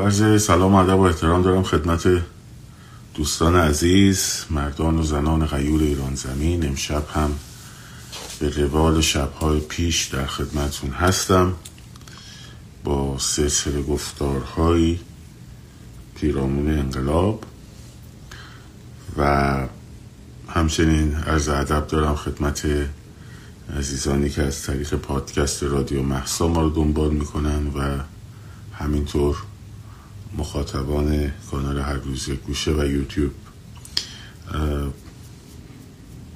عرض سلام و ادب و احترام دارم خدمت دوستان عزیز مردان و زنان غیور ایران زمین. امشب هم به روال شبهای پیش در خدمتون هستم. با سلسله گفتارهایی پیرامون انقلاب و همچنین عرض ادب دارم خدمت عزیزانی که از طریق پادکست رادیو محسا ما رو دنبال می‌کنن و همینطور مخاطبان کانال هر روز گوشه و یوتیوب.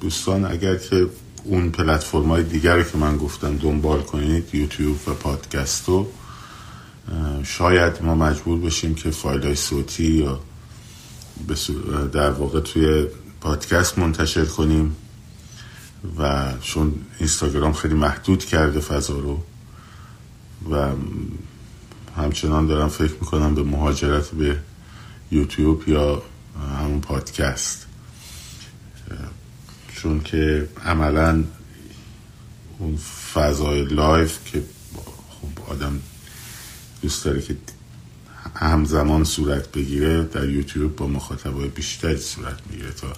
دوستان اگر که اون پلتفرم های دیگری که من گفتم دنبال کنید یوتیوب و پادکست رو شاید ما مجبور بشیم که فایل های صوتی یا در واقع توی پادکست منتشر کنیم و چون اینستاگرام خیلی محدود کرده فضا رو و همچنان دارم فکر می‌کنم به مهاجرت به یوتیوب یا همون پادکست. چون که عملا اون فضای live که خب آدم دوست داره که همزمان صورت بگیره در یوتیوب با مخاطبای بیشتری صورت می‌گیره تا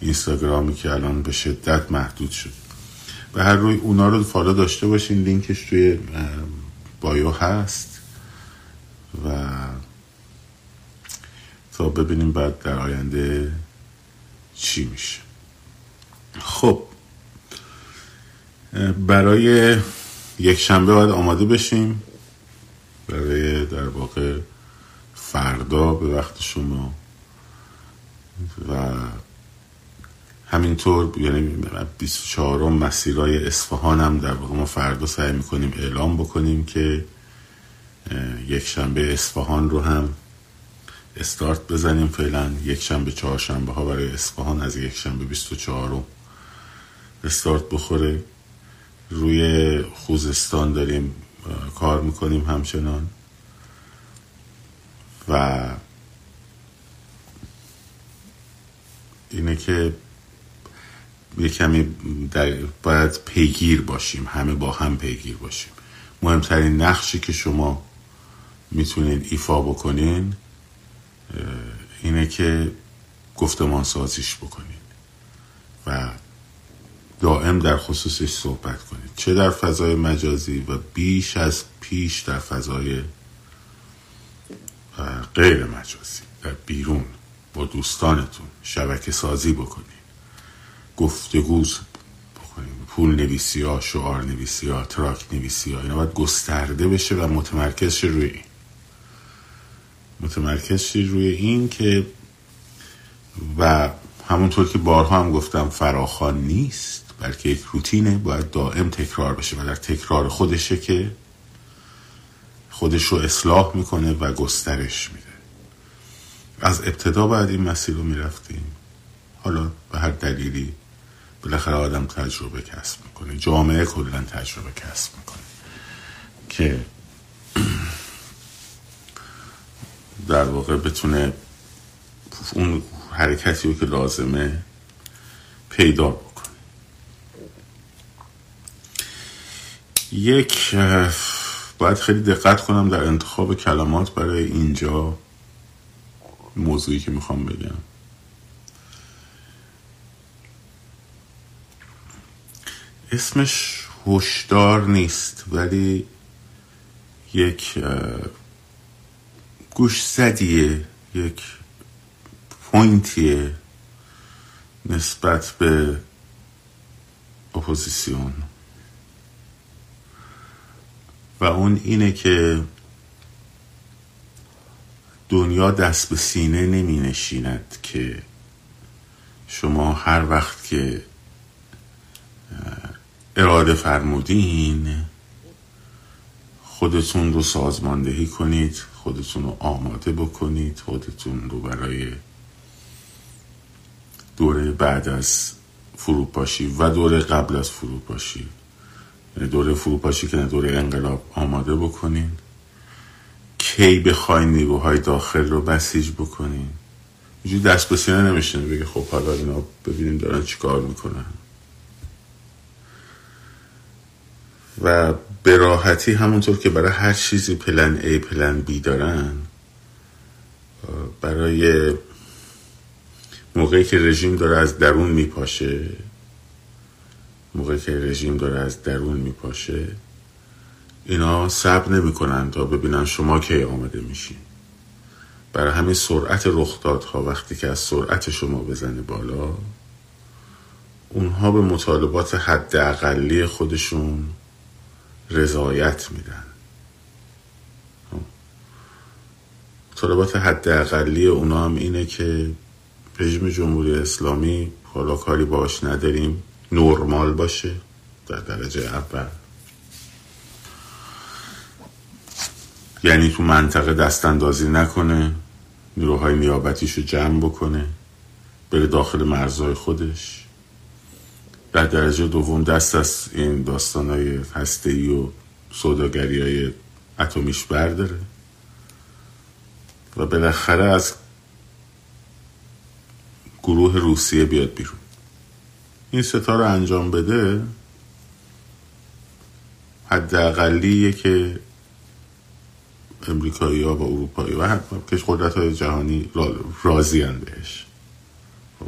اینستاگرامی که الان به شدت محدود شد. به هر روی اونا رو فالو داشته باشین لینکش توی بایو هست. و تا ببینیم بعد در آینده چی میشه. خب برای یک شنبه باید آماده بشیم. برای در واقع فردا به وقت شما. و همینطور یعنی 24 مسیرهای اصفهان هم در واقع ما فردا سعی می‌کنیم اعلام بکنیم که یک شنبه اصفهان رو هم استارت بزنیم فعلا. یک شنبه چهار شنبه ها برای اصفهان از یک شنبه 24 رو استارت بخوره. روی خوزستان داریم کار می‌کنیم همچنان. و اینه که یه کمی باید پیگیر باشیم همه با هم پیگیر باشیم. مهمترین نقشی که شما می‌تونین ایفا بکنین اینه که گفتمان سازیش بکنین و دائم در خصوصش صحبت کنید چه در فضای مجازی و بیش از پیش در فضای غیر مجازی. در بیرون با دوستانتون شبکه سازی بکنید گفتگوز بکنید پول نویسی ها شعار نویسی ها تراک نویسی ها اینا باید گسترده بشه و متمرکز شه روی این. متمرکز شه روی این که و همونطور که بارها هم گفتم فراخان نیست بلکه یک روتینه باید دائم تکرار بشه و در تکرار خودشه که خودش رو اصلاح می‌کنه و گسترش میده. از ابتدا باید این مسیر رو می‌رفتیم. حالا به هر دلیلی بالاخره آدم تجربه کسب می‌کنه. جامعه کلا تجربه کسب می‌کنه که در واقع بتونه اون حرکتی رو که لازمه پیدا بکنه. یک باید خیلی دقت کنم در انتخاب کلمات برای اینجا موضوعی که می‌خوام بگم. اسمش هشدار نیست ولی یک گوش زدیه یک پوینتیه نسبت به اپوزیسیون. و اون اینه که دنیا دست به سینه نمی نشیند که شما هر وقت که اراده فرمودین خودتون رو سازماندهی کنید. خودتون رو آماده بکنید خودتون رو برای دوره بعد از فروپاشی و دوره قبل از فروپاشی. یعنی دوره فروپاشی که دوره انقلاب آماده بکنین. کی بخواین نیروهای داخل رو بسیج بکنین. اینجوری دست به سینه بگه خب حالا اینا ببینیم دارن چیکار می‌کنن. و به راحتی همونطور که برای هر چیزی پلن A پلن B دارن برای موقعی که رژیم داره از درون میپاشه موقعی که رژیم داره از درون میپاشه اینا صبر نمی‌کنن تا ببینن شما کی آمده میشین. برای همین سرعت رخدادها وقتی که از سرعت شما بزنه بالا اونها به مطالبات حداقلی خودشون رضایت میدن. مطالبات حداقلی اونا هم اینه که رژیم جمهوری اسلامی حالا کاری باش نداریم نرمال باشه در درجه اول. یعنی تو منطقه دست اندازی نکنه نیروهای نیابتیش رو جمع بکنه بره داخل مرزهای خودش. در درجه دوم دست از این داستان های هسته و سوداگری های اتمیش برداره و بالاخره از گروه روسیه بیاد بیرون. این ستا رو انجام بده حداقلیه که امریکایی ها و اروپایی و حتی کش قدرت های جهانی راضی بهش خب.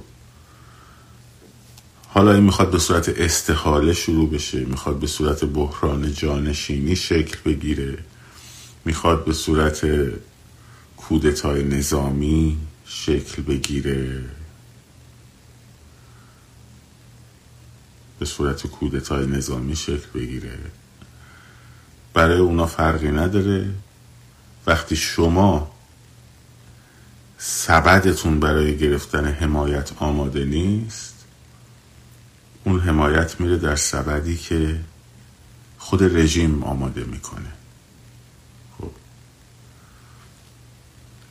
حالا این می‌خواد به صورت استحاله شروع بشه می‌خواد به صورت بحران جانشینی شکل بگیره می‌خواد به صورت کودتای نظامی شکل بگیره به صورت کودتای نظامی شکل بگیره. برای اونا فرقی نداره. وقتی شما سبدتون برای گرفتن حمایت آماده نیست اون حمایت میره در سبدی که خود رژیم آماده می‌کنه. خب.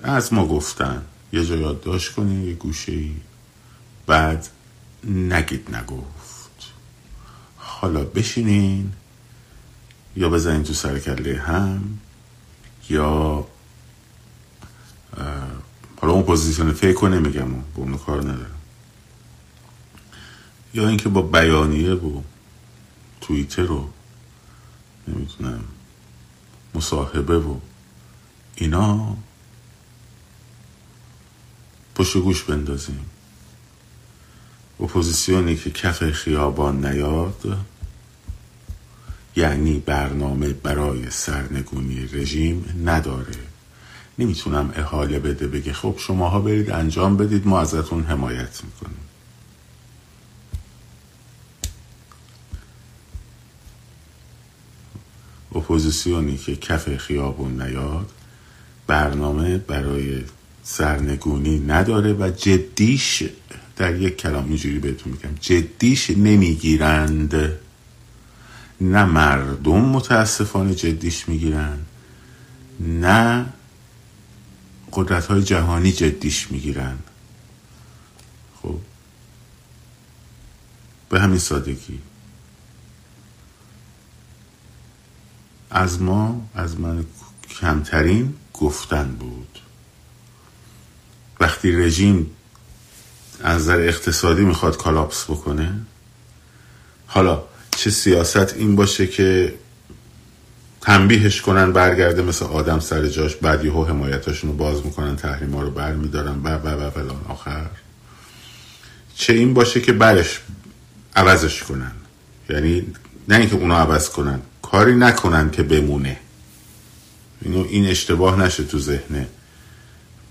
از ما گفتن یه جا یادداشت کنید یه گوشه ای. بعد نگید نگفت. حالا بشینین یا بزنین تو سرکله هم یا حالا اون اپوزیسیون فکر کنه میگم با اونو کار ندارم یا اینکه با بیانیه و توییتر رو نمی‌تونم مصاحبه و اینا پشت گوش بندازیم. اپوزیسیونی که کف خیابان نیاد یعنی برنامه برای سرنگونی رژیم نداره. نمی‌تونم احاله بده بگه خب شماها برید انجام بدید ما ازتون حمایت می‌کنیم. اپوزیسیونی که کف خیابون نیاد برنامه برای سرنگونی نداره و جدیش در یک کلام اینجوری بهتون میگم جدیش نمی‌گیرند. نه مردم متاسفانه جدیش می‌گیرن نه قدرت های جهانی جدیش می‌گیرن خب به همین سادگی. از ما از من کمترین گفتن بود. وقتی رژیم از نظر اقتصادی می‌خواد کالاپس بکنه حالا چه سیاست این باشه که تنبیهش کنن برگرده مثل آدم سر جاش بعد یهو حمایتاشون رو باز می‌کنن تحریم ها رو بر میدارن و و و فلان آخر. چه این باشه که برش عوضش کنن. یعنی نه اینکه اونا عوض کنن. کاری نکنن که بمونه. اینو این اشتباه نشه تو ذهن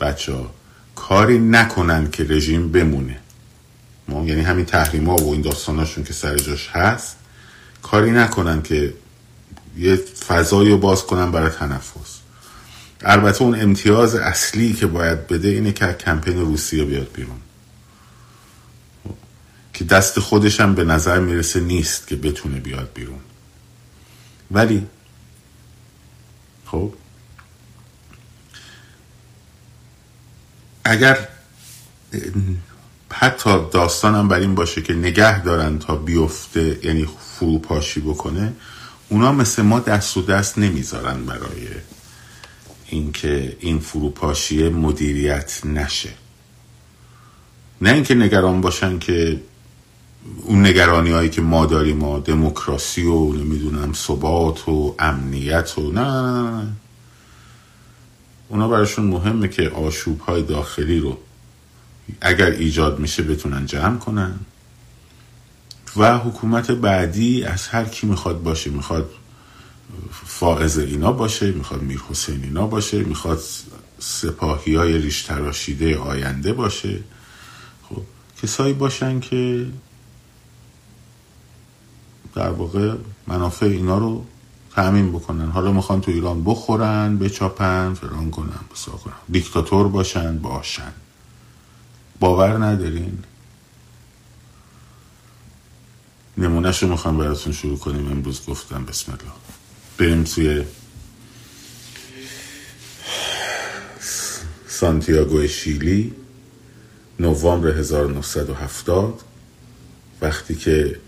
بچه ها کاری نکنن که رژیم بمونه. ما یعنی همین تحریم ها و این داستاناشون که سر جاش هست کاری نکنن که یه فضایی رو باز کنن برای تنفس. البته اون امتیاز اصلی که باید بده اینه که کمپین روسیه بیاد بیرون. که دست خودش هم به نظر می‌رسه نیست که بتونه بیاد بیرون. ولی خب اگر حتی داستانم بر این باشه که نگه دارن تا بیفته یعنی فروپاشی بکنه اونا مثل ما دست و دست نمی‌ذارن برای اینکه این فروپاشی مدیریت نشه. نه اینکه نگران باشن که اون نگرانی هایی که ما داریم ما دموکراسی و نمی‌دونم ثبات و امنیت و نه, اونا براشون مهمه که آشوب های داخلی رو اگر ایجاد میشه بتونن جمع کنن. و حکومت بعدی از هر کی می‌خواد باشه می‌خواد فائز اینا باشه می‌خواد میر حسین اینا باشه می‌خواد سپاهی های ریش تراشیده آینده باشه. خب کسایی باشن که در واقع منافع اینا رو تأمین بکنن. حالا می‌خوان تو ایران بخورن بچاپن فران کنن بسا کنن. دیکتاتور باشن باشن. باور ندارین؟ نمونهش رو می‌خوام براتون شروع کنیم. امروز گفتم بسم الله. بریم توی سانتیاگو شیلی نوامبر 1970 وقتی که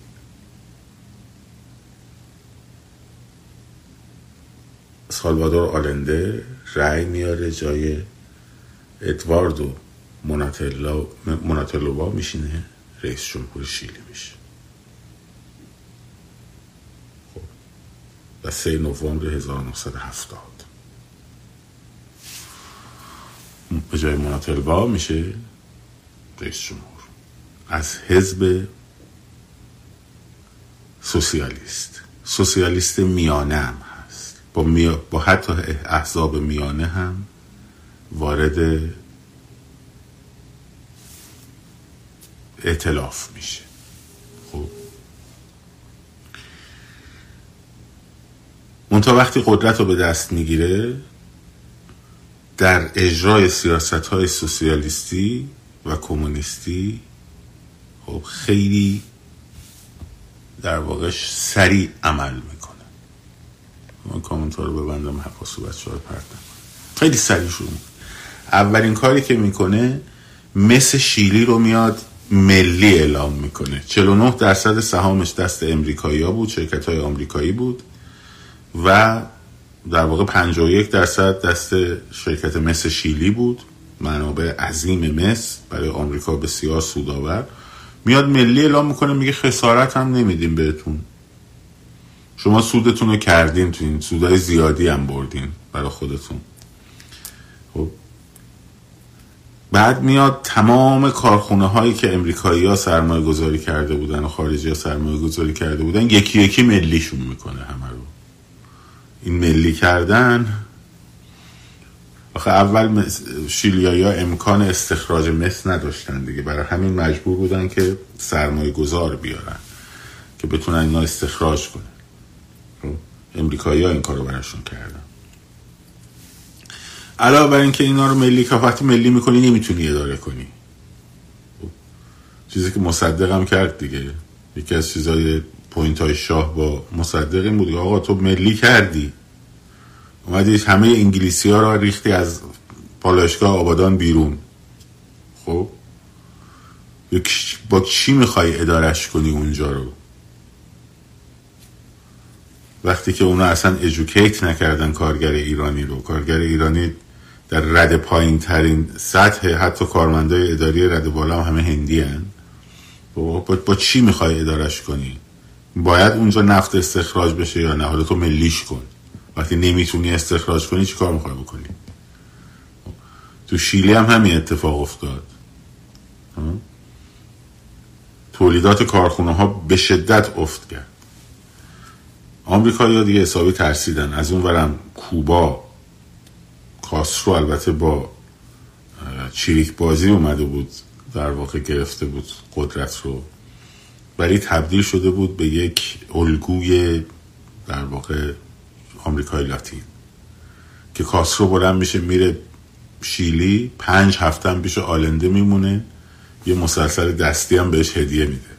سالوادور آلنده رأی میاره جای ادواردو موناتلوبا میشینه رئیس جمهور شیلی میشه. خب و سه نوامبر 1970 به جای موناتلوا میشه رئیس جمهور. از حزب سوسیالیست. سوسیالیست میانه با, با حتی احزاب میانه هم وارد اعتلاف میشه. خب. منتها وقتی قدرت رو به دست می‌گیره در اجرای سیاست های سوسیالیستی و کمونیستی خب خیلی در واقع سریع عمل می‌کنه. من کامنتار رو ببندم و بچه ها پرتم خیلی سریع شروع اولین کاری که می‌کنه مثل شیلی رو میاد ملی اعلام می‌کنه. 49 درصد سهامش دست امریکایی ها بود شرکت های آمریکایی بود و در واقع 51 درصد دست شرکت مس شیلی بود. منابع عظیم مس برای آمریکا بسیار سودآور. میاد ملی اعلام می‌کنه میگه خسارت هم نمیدیم بهتون. شما سودتون رو کردین تو این سودای زیادی هم بردین برای خودتون. خب. بعد میاد تمام کارخونه هایی که امریکایی ها سرمایه گذاری کرده بودن و خارجی ها سرمایه گذاری کرده بودن یکی یکی ملیشون می‌کنه همه رو. این ملی کردن آخه اول شیلیایی ها امکان استخراج مس نداشتن دیگه. برای همین مجبور بودن که سرمایه گذار بیارن که بتونن اینا استخراج کنن. امریکایی ها این کارو براشون کردن. علاوه بر اینکه اینا رو ملی که وقتی ملی می‌کنی نمی‌تونی اداره کنی. خب، چیزی که مصدقم کرد دیگه. یکی از چیزای point های شاه با مصدق این بود آقا تو ملی کردی. اومدی همه انگلیسی ها را ریختی از پالایشگاه آبادان بیرون. خب با چی می‌خوای ادارش کنی اونجا رو؟ وقتی که اونا اصلا educate نکردن کارگر ایرانی رو. کارگر ایرانی در رده پایین ترین سطح حتی کارمندای اداری رده بالا هم همه هندی هن. با, با, با چی می‌خوای ادارش کنی؟ باید اونجا نفت استخراج بشه یا نه؟ حالا تو ملیش کن. وقتی نمی‌تونی استخراج کنی چی کار می‌خوای بکنی؟ تو شیلی هم همین اتفاق افتاد. تولیدات کارخونه ها به شدت افت کرد. آمریکایی ها دیگه حسابی ترسیدن. از اون ورم کوبا کاسترو البته با چیریک بازی اومده بود در واقع گرفته بود قدرت رو. ولی تبدیل شده بود به یک الگوی در واقع آمریکای لاتین که کاسترو بلند میشه میره شیلی پنج هفته هم آلنده میمونه یه مسلسل دستی هم بهش هدیه میده.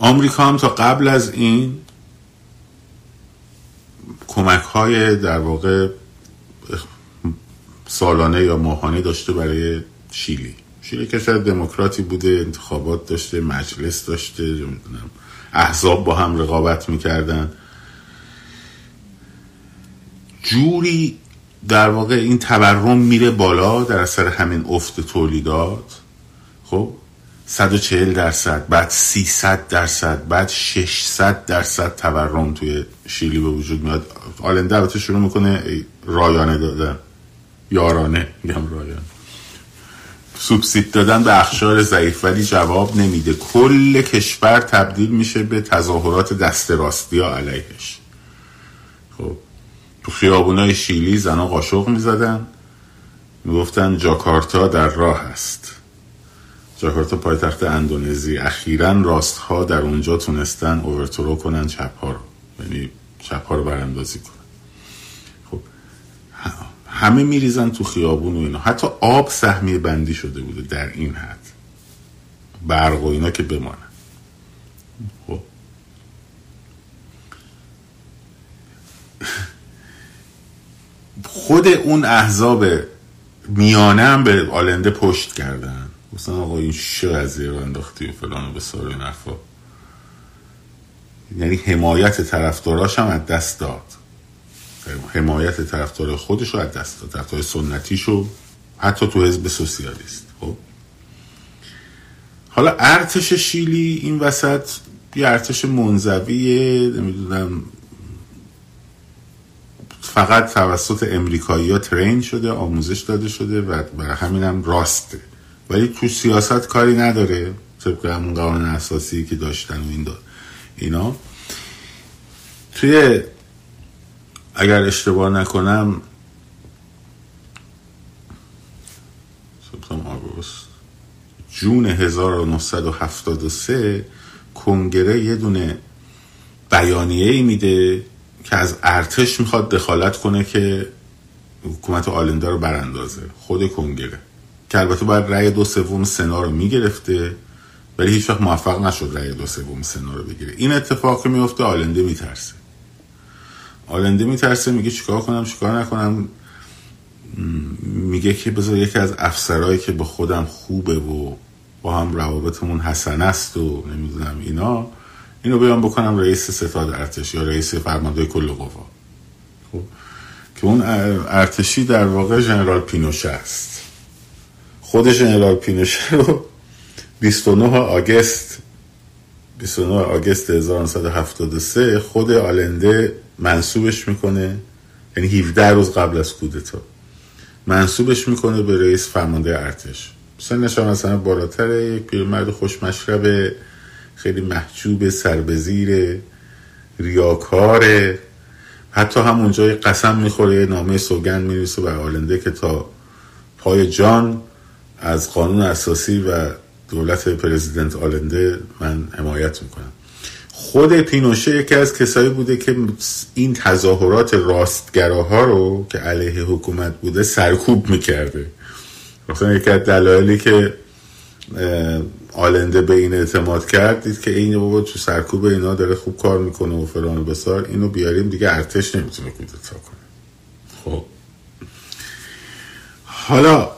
آمریکا هم تا قبل از این کمک های در واقع سالانه یا ماهانه داشته برای شیلی. شیلی کشور دموکراتی بوده انتخابات داشته مجلس داشته احزاب با هم رقابت می‌کردن. جوری در واقع این تورم میره بالا در اثر همین افت تولیدات. خب؟ 140 درصد بعد 300 درصد بعد 600 درصد تورم توی شیلی به وجود میاد. آلنده البته شروع می‌کنه رایانه دادن. یارانه میگم رایانه. سوبسید دادن به اخشار ضعیف ولی جواب نمیده. کل کشور تبدیل میشه به تظاهرات دست راستی ها علیهش. خب تو خیابونای شیلی زنها قاشق می‌زدن. می‌گفتن جاکارتا در راه است. جاکارتا پایتخت اندونزی. اخیرا راست ها در اونجا تونستن اوورترو کنن چپ ها رو. یعنی چپ ها رو براندازی کنن. خب همه میریزن تو خیابون و اینا. حتی آب سهمیه بندی شده بوده در این حد. برق و اینا که بمانن خب. خود اون احزاب میانه هم به آلنده پشت کردن. مثلا آقا این چه قضیه رو انداختی و فلان و بسار این حرفا. یعنی حمایت طرفداراش هم از دست داد. حمایت طرفدار خودش رو از دست داد. طرفدار سنتیش رو حتی تو حزب سوسیالیست. خب؟ حالا ارتش شیلی این وسط یه ارتش منزویه نمی‌دونم فقط توسط امریکایی ها ترین شده آموزش داده شده و برای همین هم راسته. ولی تو سیاست کاری نداره طبق همون قانون اساسی که داشتن و این داد اینا. توی اگر اشتباه نکنم آگوست جون 1973 کنگره یه دونه بیانیه ای میده که از ارتش می‌خواد دخالت کنه که حکومت آلنده رو براندازه. خود کنگره. که البته باید رأی دو سوم سنا رو می‌گرفته ولی هیچ وقت موفق نشد رأی دو سوم سنا رو بگیره. این اتفاق میفته آلنده میترسه. آلنده میترسه میگه چیکار کنم چیکار نکنم. میگه که بذار یکی از افسرهایی که به خودم خوبه و با هم روابطمون حسن است و نمی‌دونم اینا اینو بیان بکنم رئیس ستاد ارتش یا رئیس فرمانده کل قوا. خب؟ که اون ارتشی در واقع ژنرال پینوشه است. خود ژنرال پینوشه رو 29 آگست 29 آگست 1973 خود آلنده منصوبش می‌کنه یعنی 17 روز قبل از کودتا. منصوبش می‌کنه به رئیس فرمانده ارتش. سنش هم مثلا بالاتر یک پیرمرد خوشمشرب خیلی محجوب سربزیر ریاکاره. حتی همونجا قسم می‌خوره نامه سوگند میریسه به آلنده که تا پای جان از قانون اساسی و دولت پرزیدنت آلنده من حمایت می‌کنم. خود پینوشه یکی از کسایی بوده که این تظاهرات راستگراها رو که علیه حکومت بوده سرکوب می‌کرده. مثلا یکی از دلایلی که آلنده به این اعتماد کرد دید که این بابا تو سرکوب اینا داره خوب کار می‌کنه و فلان و بسار اینو بیاریم دیگه ارتش نمی‌تونه کودتا کنه. خب. حالا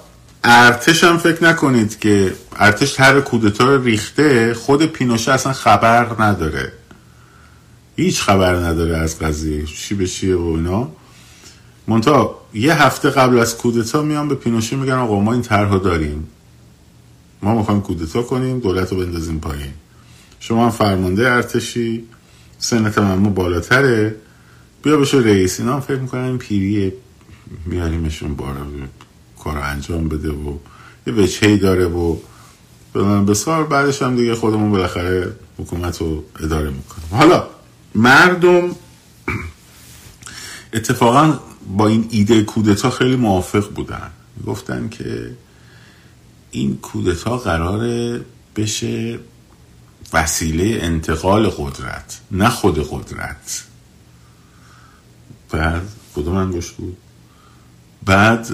ارتش هم فکر نکنید که ارتش هر کودتا رو ریخته خود پینوشه اصلا خبر نداره. هیچ خبر نداره از قضیه چی به چیه و اینا. یه هفته قبل از کودتا میان به پینوشه میگن آقا ما این طرح داریم. ما می‌خوایم کودتا کنیم دولت رو بندازیم پایین. شما هم فرمانده ارتشی سنت ما بالاتره. بیا بشه رئیس اینا هم فکر می‌کنن این پیری میاریمشون بارا کار انجام بده و یه وچهی داره و به من بسار بعدش هم دیگه خودمون بالاخره حکومت رو اداره می‌کنیم. حالا مردم اتفاقا با این ایده کودتا خیلی موافق بودن. گفتن که این کودتا قراره بشه وسیله انتقال قدرت نه خود قدرت. بعد کدوم انگوش بود؟ بعد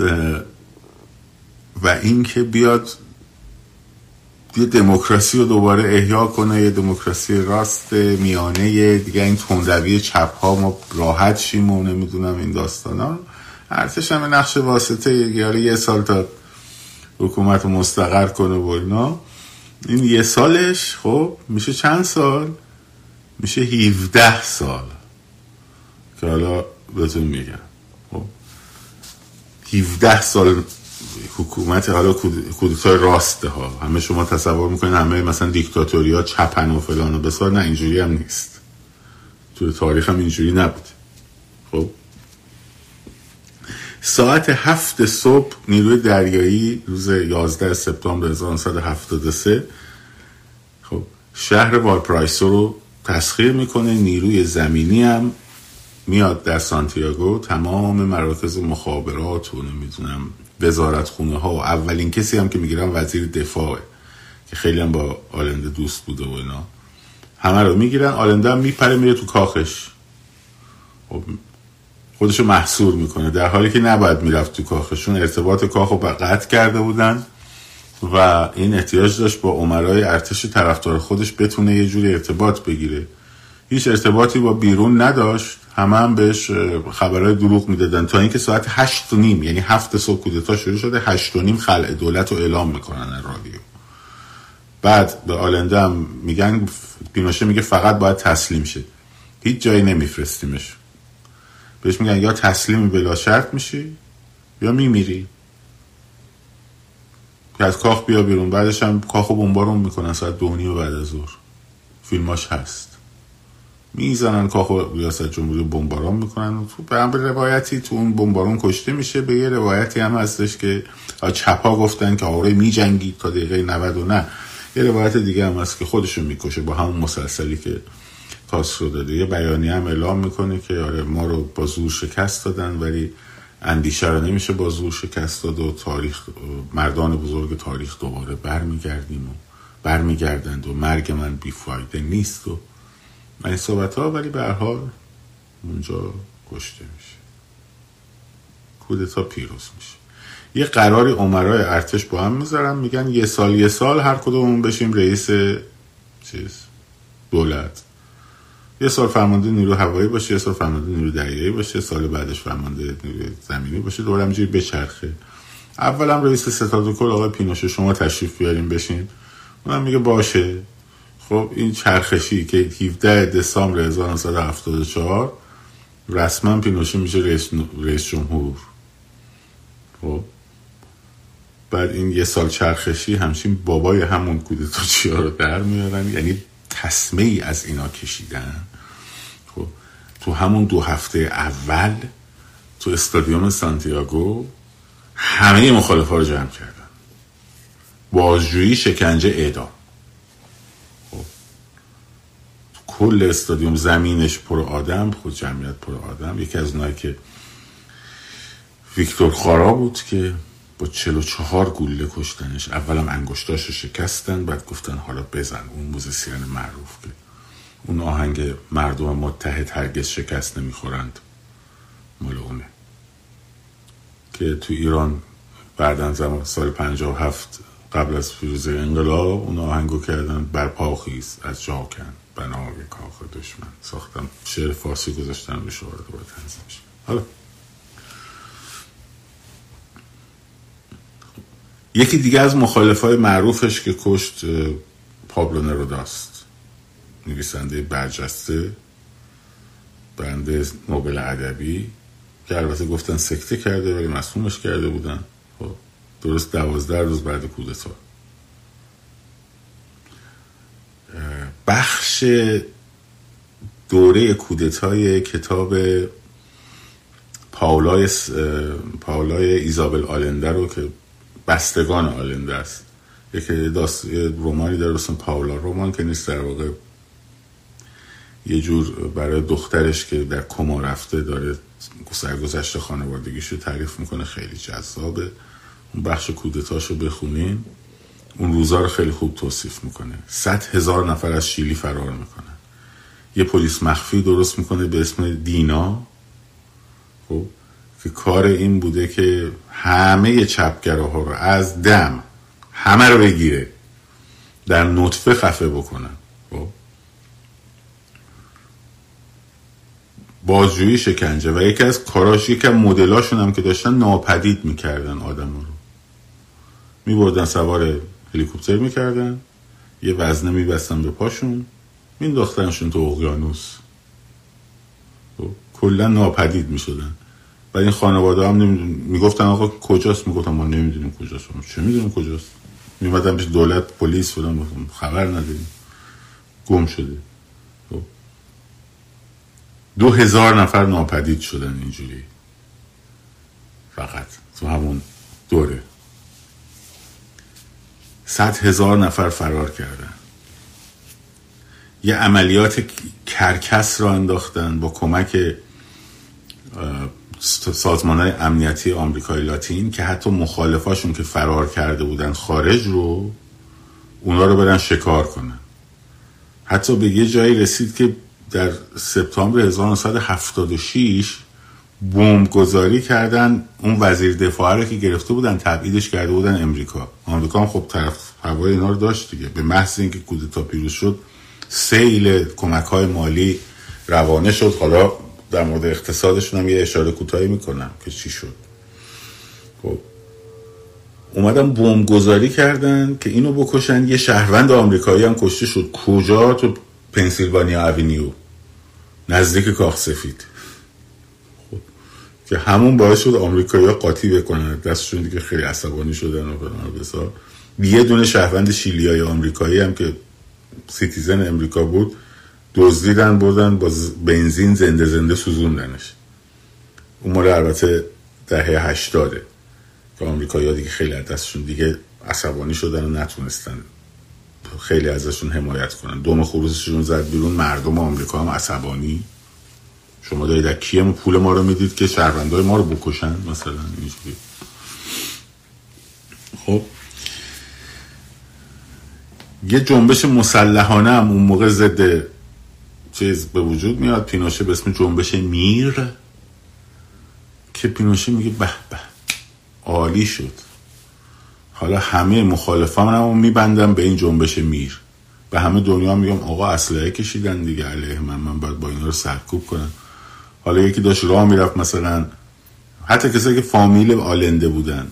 و اینکه بیاد یه دموکراسی رو دوباره احیا کنه یه دموکراسی راست میانه دیگه این تندروی چپ ها ما راحت شیم و نمی‌دونم این داستان ها ارتش هم نقش واسطه یه سال تا حکومت رو مستقر کنه و اینا. این یه سالش خب میشه چند سال؟ میشه 17 سال که حالا بهتون میگم. خب 17 سال حکومت حالا کودتای راسته ها. همه شما تصور می‌کنین همه مثلا دیکتاتوری ها چپن و فلان و بسار. نه اینجوری هم نیست. تو تاریخ هم اینجوری نبود. خب؟ ساعت هفت صبح نیروی دریایی روز 11 سپتامبر 1973 خب شهر والپرایسو رو تسخیر می‌کنه. نیروی زمینی هم میاد در سانتیاگو. تمام مراکز مخابرات و نمی‌دونم وزارت خونه ها و اولین کسی هم که می‌گیرن وزیر دفاعه که خیلی هم با آلنده دوست بوده و اینا. همه رو می‌گیرن آلنده هم میپره میره تو کاخش. خب خودشو محصور می‌کنه. در حالی که نباید می‌رفت تو کاخشون ارتباط کاخ رو قطع کرده بودن و این احتیاج داشت با عمرای ارتش طرفدار خودش بتونه یه جوری ارتباط بگیره. هیچ ارتباطی با بیرون نداشت. همه هم بهش خبرهای دروغ می‌دادن. تا اینکه ساعت هشت و نیم یعنی هفت صبح کودتا شروع شده هشت و نیم خلع دولت رو اعلام می‌کنن رادیو. بعد به آلنده هم میگن پینوشه میگه فقط باید تسلیم شه. هیچ جایی نمیفرستیمش. بهش میگن یا تسلیم بلا شرط میشی یا میمیری. که از کاخ بیا بیرون. بعدش هم کاخو بمبارون می‌کنن ساعت دو و بعد از ظهر. فیلماش هست. می‌زنن کاخو ریاست جمهوری بمباران می‌کنن. به هم روایتی تو اون بمباران کشته میشه. به یه روایتی هم هستش که چپا گفتن که آره میجنگید تا دقیقه 90 و نه. یه روایت دیگه هم هست که خودشون می‌کشه با همون مسلسلی که رو داده. یه بیانی هم اعلام می‌کنه که آره ما رو با زور شکست دادن ولی اندیشه رو نمیشه با زور شکست داد و تاریخ مردان بزرگ تاریخ دوباره برمیگردیم و برمیگردند و مرگ من بیفایده نیست و این صحبت ها ولی به حال اونجا کشته میشه. کودتا پیروز میشه. یه قراری عمرای ارتش با هم می‌ذارن میگن یه سال یه سال هر کدومون بشیم رئیس چیز؟ دولت. یه سال فرمانده نیرو هوایی باشه یه سال فرمانده نیرو دریایی باشه سال بعدش فرمانده نیرو زمینی باشه دوباره همینجوری بچرخه. اولم رئیس ستاد کل آقای پینوشه شما تشریف بیاریم بشین. اونم میگه باشه. خب این چرخشی که 17 دسامبر 1974 رسما پینوشه میشه رئیس, رئیس جمهور. خب بعد این یه سال چرخشی همچین بابای همون کودتا چیا رو در میارن یعنی تسمه ای از اینا کشیدن. خب تو همون دو هفته اول تو استادیوم سانتیاگو همه مخالف ها رو جمع کردن. بازجویی شکنجه اعدام خب کل استادیوم زمینش پر آدم خود جمعیت پر آدم. یکی از اونایی که ویکتور خارا بود که با چلو چهار گوله کشتنش اولم انگشتاش رو شکستن بعد گفتن حالا بزن اون موزیسین معروف که. اون آهنگ مردم متحد هرگز شکست نمی‌خورند. مال که تو ایران بعدا زمان سال هفت قبل از پیروزی انقلاب اون آهنگو کردن بر پاخیز از جاکن. بنای کاخ دشمن. ساختم شعر فارسی گذاشتن به شعار دوباره تنظیم حالا. یکی دیگه از مخالفای معروفش که کشت پابلو نروداست. نویسنده برجسته برنده نوبل ادبی که البته گفتن سکته کرده ولی مسئومش کرده بودن. خب درست دوازده روز بعد کودتا. بخش دوره کودتای کتاب پاولای, پاولای ایزابل آلنده رو که بستگان آلنده است. یکی داست رومانی در اسم پاولا رومان که نیست در واقع یه جور برای دخترش که در کما رفته داره سرگذشت خانوادگیش رو تعریف می‌کنه. خیلی جذابه. اون بخش کودتاش رو بخونین. اون روزا رو خیلی خوب توصیف می‌کنه. صد هزار نفر از شیلی فرار می‌کنن یه پلیس مخفی درست می‌کنه به اسم دینا. خب که کار این بوده که همه چپگراها رو از دم همه رو بگیره. در نطفه خفه بکنن. خب. بازجویی شکنجه. و یکی از کاراش از مدلاشون هم که داشتن ناپدید می‌کردن آدم رو. میبردن سوار هلیکوپتر می‌کردن. یه وزنه میبستن به پاشون. مینداختنشون تو اقیانوس. خب، کلا ناپدید می‌شدن. و این خانواده هم می‌گفتن آقا کجاست؟ می‌گفتن ما نمی‌دونیم کجاست. چه می‌دونیم کجاست؟ میمدن پیش دولت پلیس فلان خبر نداریم. گم شده. خب. دو هزار نفر ناپدید شدن اینجوری. فقط. تو همون دوره. صد هزار نفر فرار کردن. یه عملیات کرکس را انداختن با کمک سازمان های امنیتی آمریکای لاتین که حتی مخالفاشون که فرار کرده بودن خارج رو اونا رو برن شکار کنن. حتی به یه جایی رسید که در سپتامبر 1976 بمب گذاری کردن اون وزیر دفاع رو که گرفته بودن تبعیدش کرده بودن امریکا. امریکا هم خب طرف هوای اینا رو داشت دیگه. به محض اینکه کودتا پیروز شد سیل کمک های مالی روانه شد. حالا در مورد اقتصادشون هم یه اشاره کوتاهی می‌کنم که چی شد. خب اومدن بمب گذاری کردن که اینو بکشن. یه شهروند آمریکایی هم کشته شد. کجا؟ تو پنسیلوانیا اوینیو. نزدیک کاخ سفید. که همون باعث شد آمریکایی ها قاطی بکنن. دستشون دیگه خیلی عصبانی شدن و بسا یه دونه شهروند شیلیای آمریکایی هم که citizen امریکا بود دزدیدن بردن با بنزین زنده زنده سوزوندنش. اون مال البته دهه هشتاده که آمریکایی ها دیگه خیلی از دستشون دیگه عصبانی شدن و نتونستن خیلی ازشون حمایت کنن. دم خروسشون زد بیرون مردم آمریکا هم عصبانی. شما دارید در کیم پول ما رو می‌دید که شهروندهای ما رو بکشن مثلا اینجوری خب. یه جنبش مسلحانه هم اون موقع ضد چیز به وجود میاد. پینوشه به اسم جنبش میر. که پینوشه میگه به به. عالی شد. حالا همه مخالفان هم میبندم به این جنبش میر. به همه دنیا میگم آقا اسلحه کشیدن دیگه علیه من. من باید با اینا رو سرکوب کنم. حالا یکی داشت راه می‌رفت مثلا حتی کسایی که فامیل آلنده بودن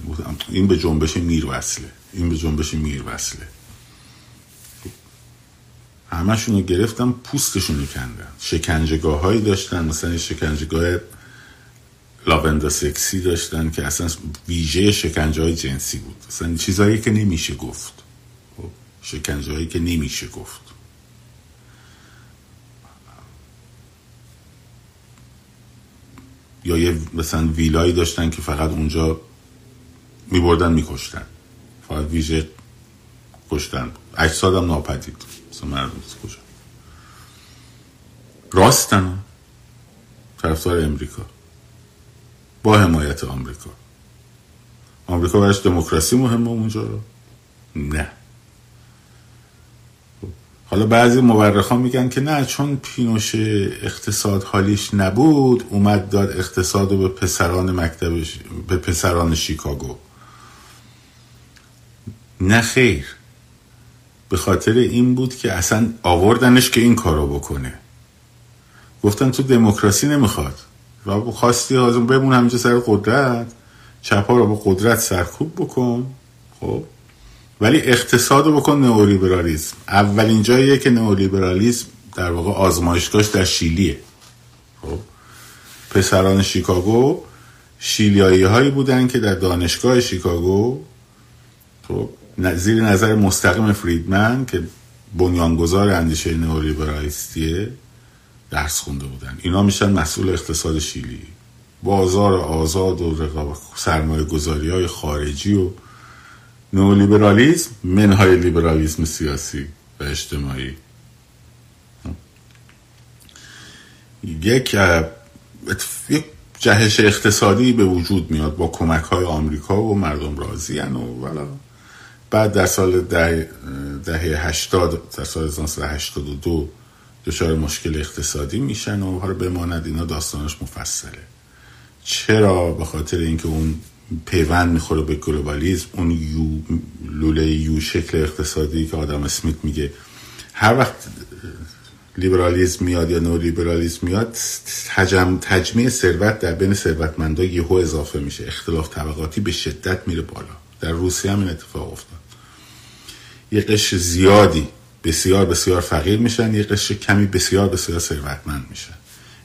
این به جنبش میر وصله این به جنبش میر وصله. همشون رو گرفتم پوستشون رو کندن شکنجگاه هایی داشتن مثلا شکنجگاه لاوندا سکسی داشتن که اصلا ویژه شکنجه های جنسی بود. اصلا چیزهایی که نمیشه گفت. خب، شکنجه هایی که نمیشه گفت. یا یه مثلا ویلایی داشتن که فقط اونجا میبردن میکشتن. فقط ویژه کشتن. اجسادم ناپدید. مثلا مردم کجا؟ راستن. طرفدار امریکا. با حمایت آمریکا. آمریکا برش دموکراسی مهمه اونجا نه. حالا بعضی مورخان میگن که نه چون پینوشه اقتصاد حالیش نبود اومد داد اقتصاد رو به پسران مکتبش به پسران شیکاگو. نه خیر. به خاطر این بود که اصلا آوردنش که این کارو بکنه. گفتن تو دموکراسی نمی‌خواد. و خواستی حاضر بمون همینجا سر قدرت. چپا رو با قدرت سرکوب بکن. خب؟ ولی اقتصاد رو بکن نئولیبرالیسم. اولین جاییه که نئولیبرالیسم در واقع آزمایشگاهش در شیلیه. خب؟ پسران شیکاگو شیلیایی هایی بودن که در دانشگاه شیکاگو خب زیر نظر مستقیم فریدمن که بنیانگذار اندیشه نئولیبرالیستیه درس خونده بودن. اینا میشن مسئول اقتصاد شیلی. بازار آزاد و رقابت سرمایه گذاری های خارجی و نئولیبرالیسم منهای لیبرالیسم سیاسی و اجتماعی. یک یک جهش اقتصادی به وجود میاد با کمک های آمریکا و مردم راضی و ولا. بعد در سال ده دهه 80 در سال 1982 دچار مشکل اقتصادی میشن و حالا بماند اینا داستانش مفصله. چرا؟ به خاطر اینکه اون پیوند می‌خوره به گلوبالیزم اون یو لوله یو شکل اقتصادی که آدم اسمیت میگه. هر وقت لیبرالیزم میاد یا نو لیبرالیزم میاد تجم تجمیع ثروت در بین ثروتمندا یهو اضافه میشه. اختلاف طبقاتی به شدت میره بالا. در روسیه هم این اتفاق افتاد. یه قش زیادی بسیار بسیار فقیر میشن یه قش کمی بسیار بسیار ثروتمند میشن.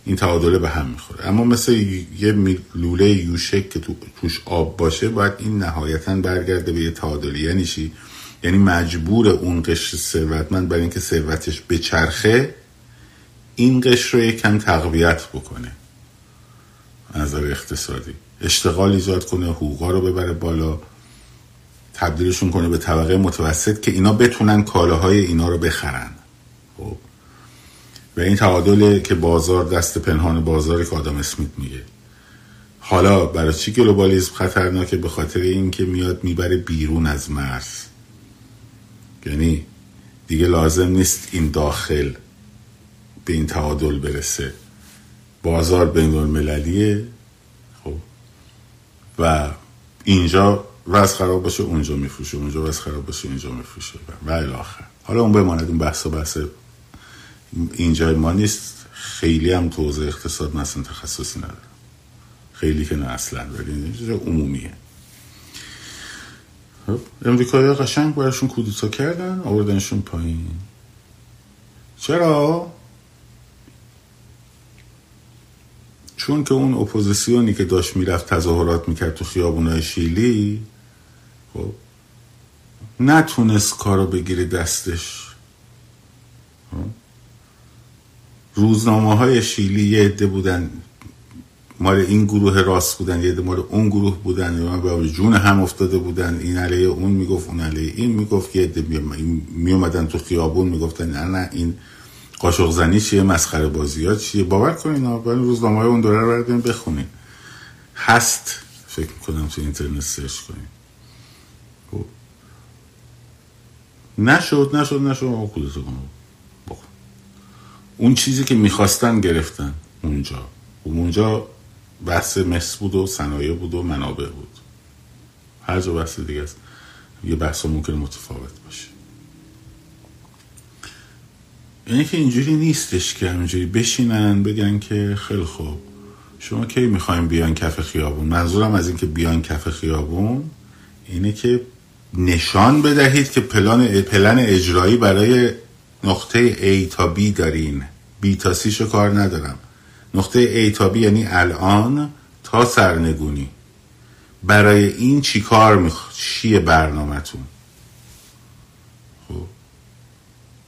این تعادله به هم می‌خوره. اما مثل یه لوله یوشک که تو توش آب باشه باید این نهایتا برگرده به یه تعادلی یعنی چی؟ یعنی مجبور اون قشر ثروتمند برای اینکه ثروتش بچرخه این قشر رو یکم تقویت بکنه. نظر اقتصادی. اشتغال ایجاد کنه حقوقا رو ببره بالا تبدیلشون کنه به طبقه متوسط که اینا بتونن کالاهای اینا رو بخرن. خب. و این تعادل که بازار دست پنهان بازاری که آدم اسمیت میگه. حالا برای چی گلوبالیزم خطرناکه به خاطر اینکه میاد می‌بره بیرون از مرز؟ یعنی دیگه لازم نیست این داخل به این تعادل برسه. بازار بین المللیه خب. و اینجا وز خراب باشه اونجا میفروشه اونجا وز خراب باشه اینجا میفروشه. و الاخر حالا اون بماند اون بحث و بحث اینجا ما نیست خیلی هم توضیح اقتصاد مثلا تخصصی نداره خیلی که نه اصلا ولی عمومیه خب امریکایی ها قشنگ براشون کودتا کردن آوردنشون پایین چرا؟ چون که اون اپوزیسیونی که داشت می‌رفت تظاهرات می‌کرد تو خیابونای شیلی خب نتونست کارو بگیره دستش خب؟ روزنامه های شیلی یه عده بودن. مال این گروه راست بودن یه مال اون گروه بودن. یا جون هم افتاده بودن. این علیه اون می‌گفت اون علیه این می‌گفت یه عده می اومدن تو خیابون می‌گفتن نه نه این قاشق زنی چیه مسخره بازی ها چیه؟ باور کنین روزنامه های اون دوره رو بردین بخونین. هست فکر کنم تو اینترنت سرچ کنین. خب. نشد نشد نشد. کودتا اون چیزی که می‌خواستن گرفتن اونجا. اونجا بحث مس بود و صنایع بود و منابع بود. هر جا بحث دیگه است یه بحث ممکن متفاوت باشه. یعنی که اینجوری نیستش که همینجوری بشینن بگن که خیلی خوب. شما کی می‌خوایم بیان کف خیابون؟ منظورم از اینکه بیان کف خیابون اینه که نشان بدهید که پلان پلن اجرایی برای نقطه A تا B دارین. B تا C شو کار ندارم. نقطه A تا B یعنی الان تا سرنگونی. برای این چی کار میخ... چیه برنامهتون؟ خب.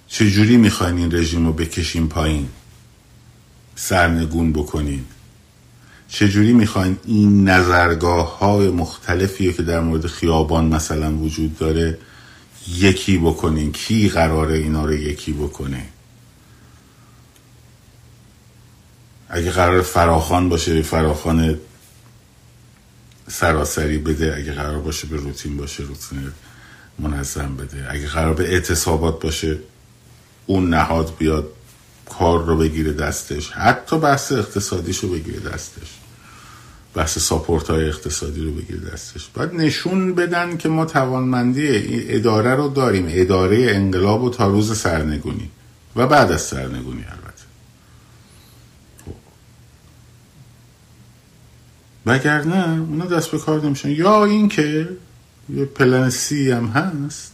چجوری می‌خواین این رژیم رو بکشین پایین؟ سرنگون بکنین. چجوری می‌خواین این نظرگاه های مختلفی که در مورد خیابان مثلا وجود داره یکی بکنین؟ کی قراره اینا رو یکی بکنه؟ اگه قرار فراخان باشه فراخان سراسری بده اگه قرار باشه به روتین باشه روتین منظم بده. اگه قرار به اعتصابات باشه اون نهاد بیاد کار رو بگیره دستش حتی بحث اقتصادیش رو بگیره دستش. بحث ساپورت های اقتصادی رو بگیره دستش. باید نشون بدن که ما توانمندی اداره رو داریم. اداره انقلاب و تا روز سرنگونی و بعد از سرنگونی البته خب. وگرنه اونا دست به کار نمیشن. یا اینکه یه پلن سی هم هست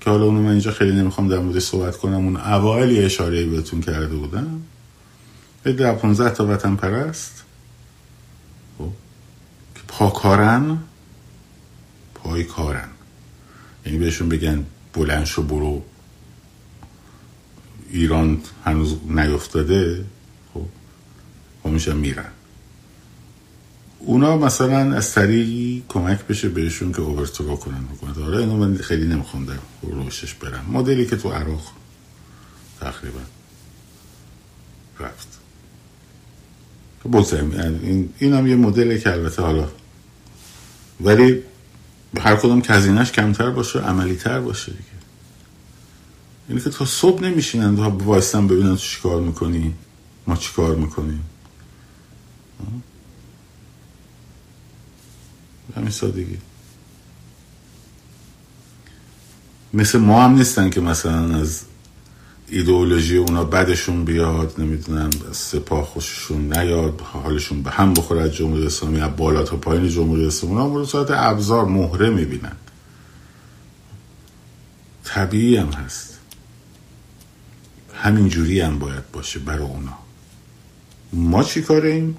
که حالا اونو من اینجا خیلی نمی‌خوام در مورد صحبت کنم اون اوایل اشاره بهتون کرده بودم. به در 15 تا وطن پرست. پاکارن پای کارن یعنی بهشون بگن بلند شو برو. ایران هنوز نیفتاده. خب میشن میرن. اونا مثلا از طریقی کمک بشه بهشون که اوورترو کنن حکومت. آره اینو من خیلی نمی‌خوام در روشش برم. مدلی که تو عراق تقریبا رفت. بگذاریم. این, این هم یه مدلی که البته حالا ولی هر کدوم کزینش کمتر باشه عملیتر باشه دیگه. یعنی که تا صبح نمیشینن تا وایستن ببینن تو چیکار می‌کنی ما چیکار می‌کنیم. همین سادگی. مثل ما هم نیستن که مثلا از ایدئولوژی اونا بدشون بیاد نمی‌دونم سپاه خوششون نیاد حالشون به هم بخوره از جمهوری اسلامی از بالا تا پایین جمهوری اسلامی. اونا ساعت ابزار مهره می‌بینن. طبیعی هم هست. همین جوری هم باید باشه برای اونا. ما چی کاریم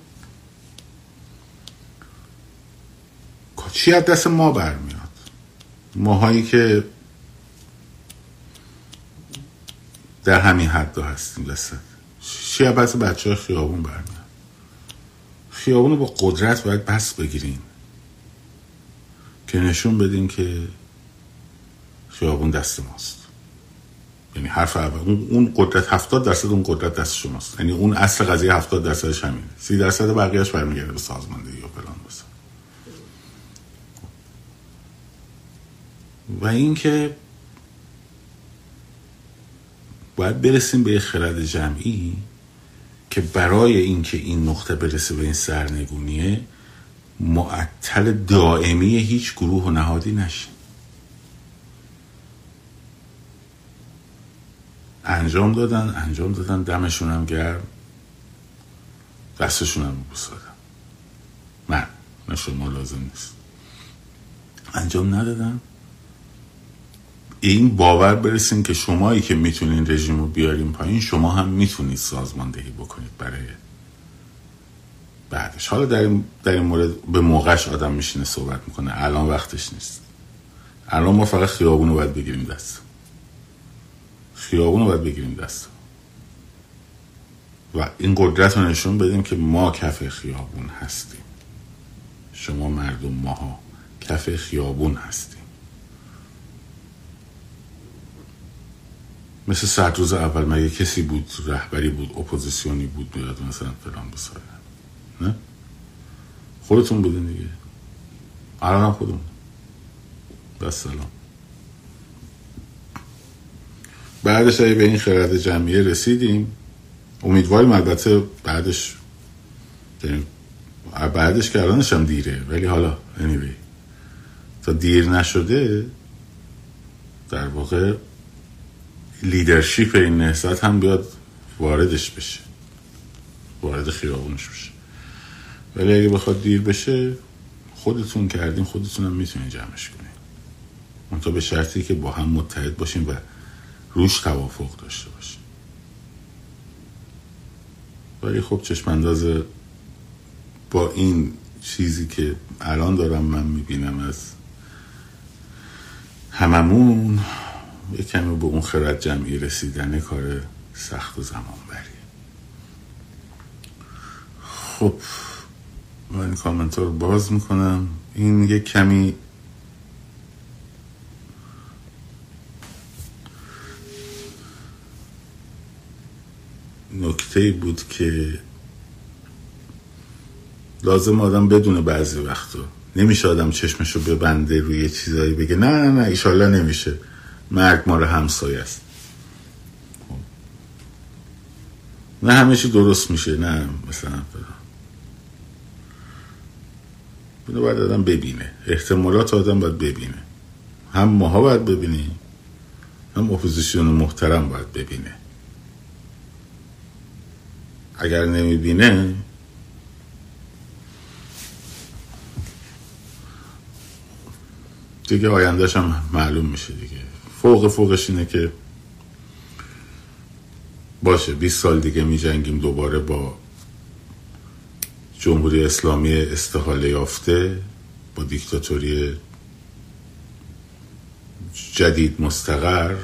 چی از دست ما برمیاد؟ ماهایی که در همین حد هستیم دست چی از بس بچه های خیابون برمیاد؟ خیابون رو با قدرت باید بس بگیریم که نشون بدین که خیابون دست ماست. یعنی حرف اول اون قدرت هفتاد درصد اون قدرت دست شماست. یعنی اون اصل قضیه هفتاد درصدش همینه. سی درصد بقیهش برمیگرده به سازماندهی یا فلان بسن و اینکه باید برسیم به خرد جمعی که برای اینکه این نقطه برسه به این سرنگونیه معطل دائمی هیچ گروه و نهادی نشه. انجام دادن انجام دادن دمشون هم گرم دستشون هم بسادم من نه شما لازم نیست. انجام ندادن. این باور برسین که شمایی که می‌تونین رژیم رو بیاریم پایین شما هم می‌تونید سازماندهی بکنید برای بعدش. حالا در این, در این مورد به موقعش آدم میشینه صحبت می‌کنه. الان وقتش نیست. الان ما فقط خیابون رو باید بگیریم دست. خیابون رو باید بگیریم دست. و این قدرت رو نشون بدیم که ما کف خیابون هستیم. شما مردم ماها کف خیابون هستیم. مثل صد روز اول مگه کسی بود رهبری بود اپوزیسیونی بود بیاد مثلا فلان بساید نه؟ خودتون بودین دیگه. الان هم خودمون. بس سلام. بعدش به این خرد جمعیه رسیدیم امیدواریم البته بعدش بعدش که الانش هم دیره ولی حالا anyway. تا دیر نشده در واقع لیدرشیپ این نهضت هم بیاد واردش بشه. وارد خیابونش بشه. ولی اگه بخواد دیر بشه خودتون کردیم خودتون هم می‌تونین جمعش کنین. منتها به شرطی که با هم متحد باشیم و روش توافق داشته باشیم ولی خب چشم انداز با این چیزی که الان دارم من می‌بینم از هممون یه کمی به اون خرد جمعی رسیدن کار سخت و زمان بری خب من کامنت رو باز می‌کنم. این یه کمی نکته بود که لازم آدم بدونه بعضی وقتا. نمیشه آدم چشمشو ببنده روی چیزایی بگه. نه نه نه ایشالله نمیشه. مرگ مار همسایه است. نه همه چی درست میشه. نه مثلا اینو باید آدم ببینه. احتمالات آدم باید ببینه. هم ماها باید ببینیم هم اپوزیسیون محترم باید ببینه. اگر نمی‌بینه دیگه آیندهش هم معلوم میشه دیگه. فوق فوقش اینه که باشه 20 سال دیگه می جنگیم دوباره با جمهوری اسلامی استحاله یافته با دیکتاتوری جدید مستقر.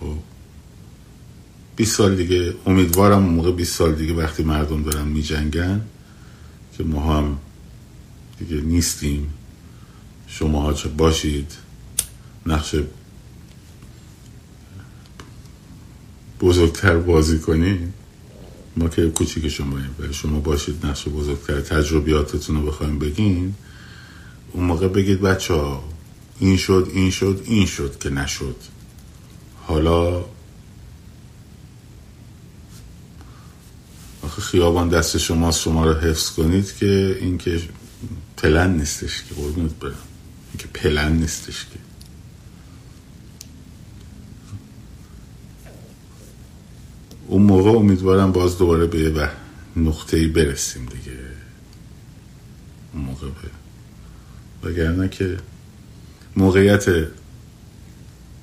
خب 20 سال دیگه امیدوارم موقع 20 سال دیگه وقتی مردم دارن می جنگن که ما هم دیگه نیستیم. شما ها چه باشید؟ نقش بزرگتر بازی کنید ما که کوچیک شما ولی شما باشید نقش بزرگتر تجربیاتتون رو بخوایم بگین اون موقع بگید بچه ها این شد این شد این شد که نشد. حالا آخه خیابان دست شما شما رو حفظ کنید که این که پلن نیستش که قربونت برم این که پلن نیستش که. اون موقع امیدوارم باز دوباره به نقطه ای برسیم دیگه. اون موقع به وگرنه که موقعیت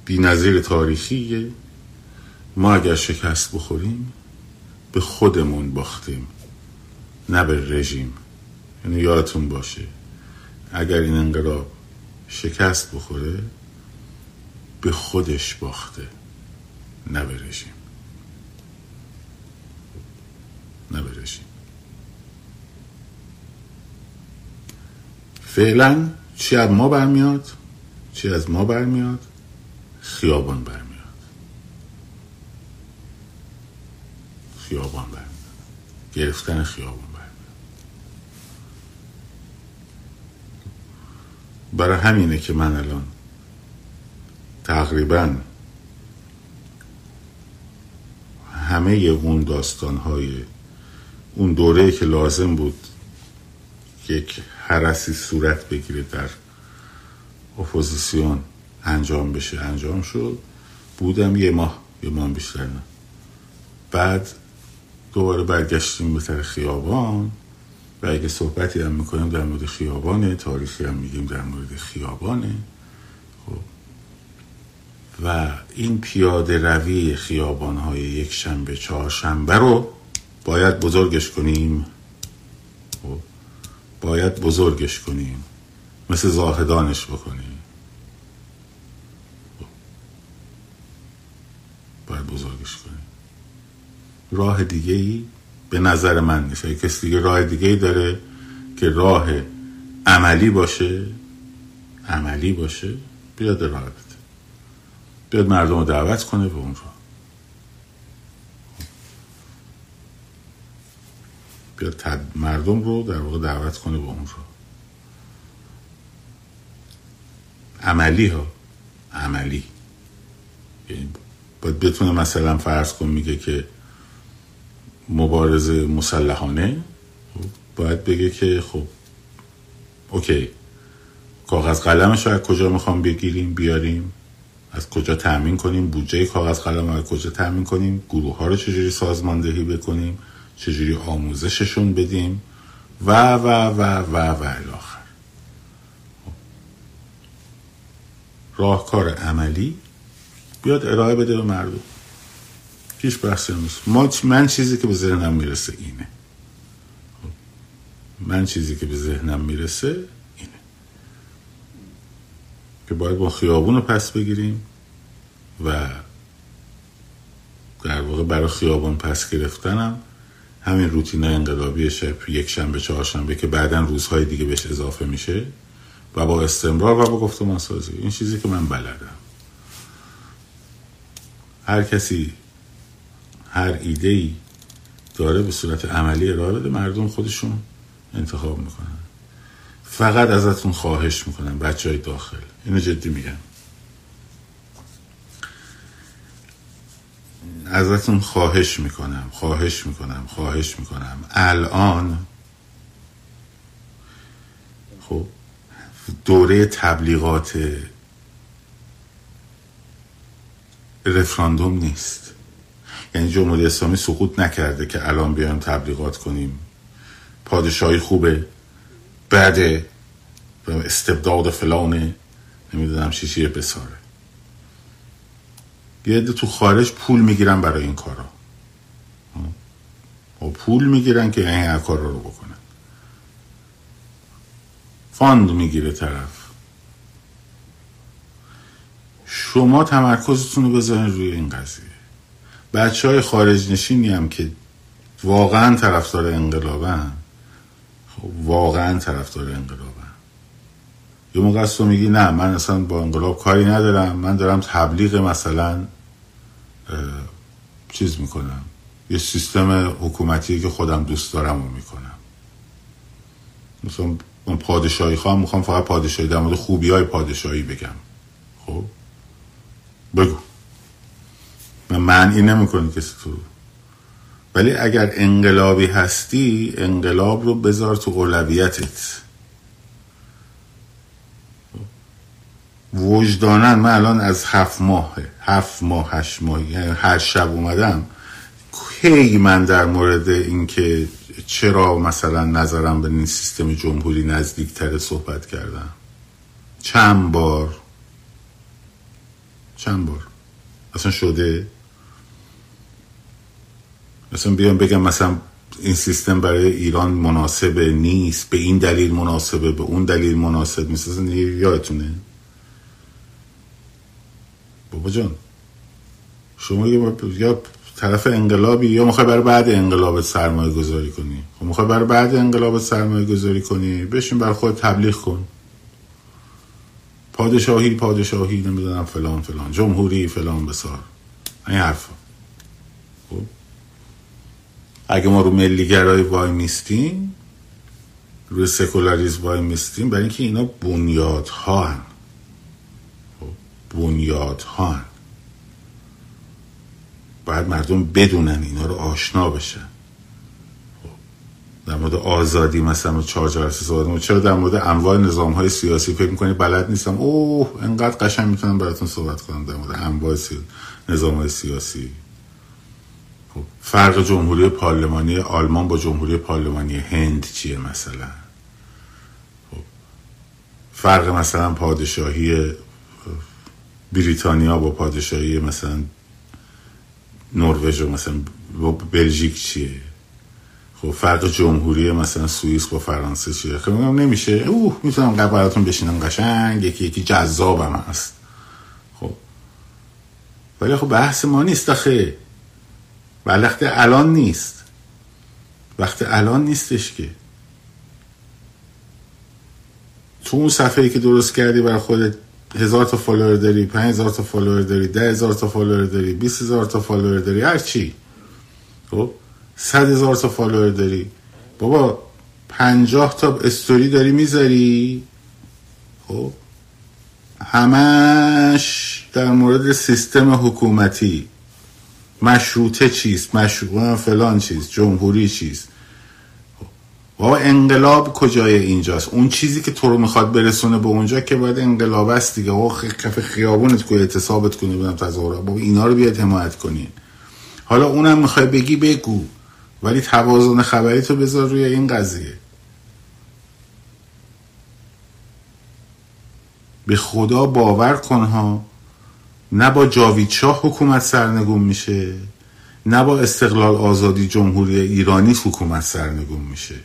بی نظیر تاریخیه. ما اگر شکست بخوریم به خودمون باختیم. نه به رژیم. یعنی یادتون باشه. اگر این انقلاب شکست بخوره به خودش باخته. نه به رژیم. رژیم فعلا چی از ما برمیاد چی از ما برمیاد خیابان برمیاد. خیابان برمیاد. گرفتن خیابان برمیاد. برای همینه که من الان تقریبا همه اون داستان های اون دوره که لازم بود یک حرسی صورت بگیره در اپوزیسیون انجام بشه انجام شد. بودم یه ماه یه ماه بیشتر نه. بعد دوباره برگشتیم به طرف خیابان و اگه صحبتی هم می‌کنیم در مورد خیابانه تاریخی هم میگیم در مورد خیابانه. خب. و این پیاده روی خیابان های یک شنبه چهار شنبه رو باید بزرگش کنیم. خب باید بزرگش کنیم. مثل زاهدانش بکنیم. خب. باید بزرگش کنیم. راه دیگه ای به نظر من نیست. کسی دیگه راه دیگه ای داره که راه عملی باشه عملی باشه بیاد راه بده. بیاد مردم رو دعوت کنه به اون راه. بیاد مردم رو در واقع دعوت کنه به اون راه. عملی ها. عملی. یعنی باید بتونه مثلا فرض کن میگه که مبارزه مسلحانه باید بگه که خب اوکی کاغذ قلمش رو از کجا می‌خوام بگیریم بیاریم؟ از کجا تأمین کنیم؟ بودجه کاغذ قلم از کجا تأمین کنیم؟ گروه ها رو چجوری سازماندهی بکنیم؟ چجوری آموزششون بدیم؟ و و و و و الاخر راهکار عملی بیاد ارائه بده به مردم. هیچ بحثی نیست. من چیزی که به ذهنم می‌رسه اینه. من چیزی که به ذهنم می‌رسه اینه. که باید با خیابون رو پس بگیریم و در واقع برای خیابان پس گرفتنم همین روتین انقلابی شب یک شنبه چهارشنبه که بعدا روزهای دیگه بهش اضافه میشه و با استمرار و با گفتمان سازی این چیزی که من بلدم. هر کسی هر ایده ای داره به صورت عملی ارائه بده مردم خودشون انتخاب می‌کنن. فقط ازتون خواهش می‌کنن بچه های داخل. اینو جدی میگم. ازتون خواهش می‌کنم خواهش می‌کنم خواهش می‌کنم. الان خب دوره تبلیغات رفراندوم نیست. یعنی جمهوری اسلامی سقوط نکرده که الان بیان تبلیغات کنیم. پادشاهی خوبه بعد استبداد فلانه نمی‌دونم چی بساره. یه تو خارج پول می‌گیرن برای این کارا. و پول می‌گیرن که این کارا رو بکنن. فاند می‌گیره طرف. شما تمرکزتون رو بذارین روی این قضیه. بچه های خارج نشینی هم که واقعا طرفدار انقلابن خب واقعا طرفدار انقلابن. یه موقع تو میگی نه من اصلا با انقلاب کاری ندارم. من دارم تبلیغ مثلا چیز می‌کنم. یه سیستم حکومتی که خودم دوست دارم رو می‌کنم. مثلا من پادشاهی خواهم می‌خوام فقط پادشاهی در مورد خوبی های پادشاهی بگم. خب؟ بگو. من معنی نمی‌کنی کسی تو. ولی اگر انقلابی هستی انقلاب رو بذار تو اولویتت. وجدانن من الان از هفت ماه هفت ماه هشت ماه یعنی هر شب اومدم کی من در مورد اینکه چرا مثلا نظرم به این سیستم جمهوری نزدیکتر صحبت کردم. چند بار؟ چند بار؟ اصلا شده؟ مثلا بیام بگم مثلا این سیستم برای ایران مناسب نیست به این دلیل مناسبه به اون دلیل مناسب مثلا یادتونه؟ بابا جان شما یا طرف انقلابی یا می‌خوای برای بعد انقلاب سرمایه گذاری کنی؟ خب می‌خوای برای بعد انقلاب سرمایه گذاری کنی؟ بشین بر خود تبلیغ کن. پادشاهی پادشاهی نمی‌دونم فلان فلان. جمهوری فلان بسار. این حرفا. خب؟ اگه ما رو ملیگرای وای میستیم روی سکولاریزم وای میستیم برای اینکه اینا بنیاد ها هن. خب، بنیاد ها هن. باید مردم بدونن اینا رو آشنا بشن خب، در مورد آزادی مثلا چهار جلسه صحبت چرا در مورد انواع نظام های سیاسی فکر می‌کنی بلد نیستم اوه انقدر قشنگ می‌تونم براتون صحبت کنم در مورد انواع نظام های سیاسی خب فرق جمهوری پارلمانی آلمان با جمهوری پارلمانی هند چیه مثلا خب فرق مثلا پادشاهی بریتانیا با پادشاهی مثلا نروژ و مثلا با بلژیک چیه؟ خب فرق جمهوری مثلا سوئیس با فرانسه چیه؟ خب نمیشه. اوه می‌تونم قبل براتون بشینم قشنگ. یکی یکی جذابم هست. خب. ولی خب بحث ما نیست آخه. وقت الان نیست. وقت الان نیستش که. تو اون صفحه که درست کردی برای خودت هزار تا follower داری پنج هزار تا follower داری ده هزار تا follower داری بیس هزار تا follower داری هر چی. خب؟ صد هزار تا follower داری. بابا پنجاه تا استوری داری می‌ذاری. خب؟ همش در مورد سیستم حکومتی. مشروطه چیست؟ مشروطه فلان چیست؟ جمهوری چیست؟ بابا انقلاب کجای اینجاست؟ اون چیزی که تو رو می‌خواد برسونه به اونجا که باید انقلاب است دیگه. او کف خیابونت کنی اعتصابت کنی بودم تظاهرات. بابا اینا رو بیاد حمایت کنی. حالا اونم می‌خوای بگی بگو ولی توازن خبری تو بذار روی این قضیه. به خدا باور کن ها. نه با جاوید شاه حکومت سرنگون میشه نه با استقلال آزادی جمهوری ایرانی حکومت سرنگون میشه.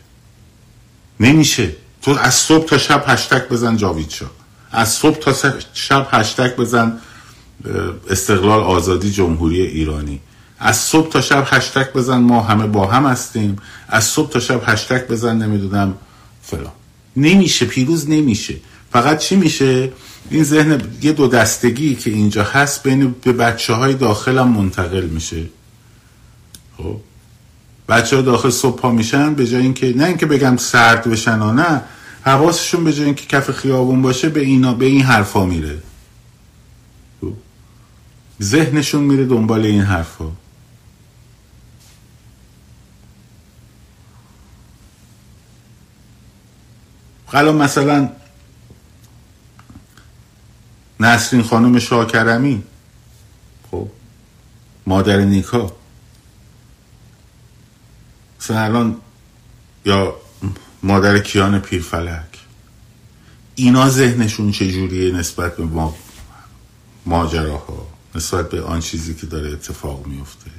نمیشه. تو از صبح تا شب هشتک بزن جاوید شاه. از صبح تا شب هشتک بزن استقلال آزادی جمهوری ایرانی. از صبح تا شب هشتک بزن ما همه با هم هستیم. از صبح تا شب هشتک بزن نمی‌دونم فلان. نمیشه پیروز نمیشه. فقط چی میشه؟ این ذهن یه دو دستگی که اینجا هست بین به بچه های داخلم منتقل میشه. خب؟ بچه ها داخل صبح پا میشن به جای اینکه نه اینکه بگم سرد بشن و نه حواسشون به جای اینکه کف خیابون باشه به اینا به این حرفا میره؟ ذهنشون میره دنبال این حرفا الان مثلا نسرین خانم شاکرمی خب مادر نیکا مثلا الان یا مادر کیان پیرفلک. اینا ذهنشون چجوریه نسبت به ما ماجراها؟ نسبت به آن چیزی که داره اتفاق میفته؟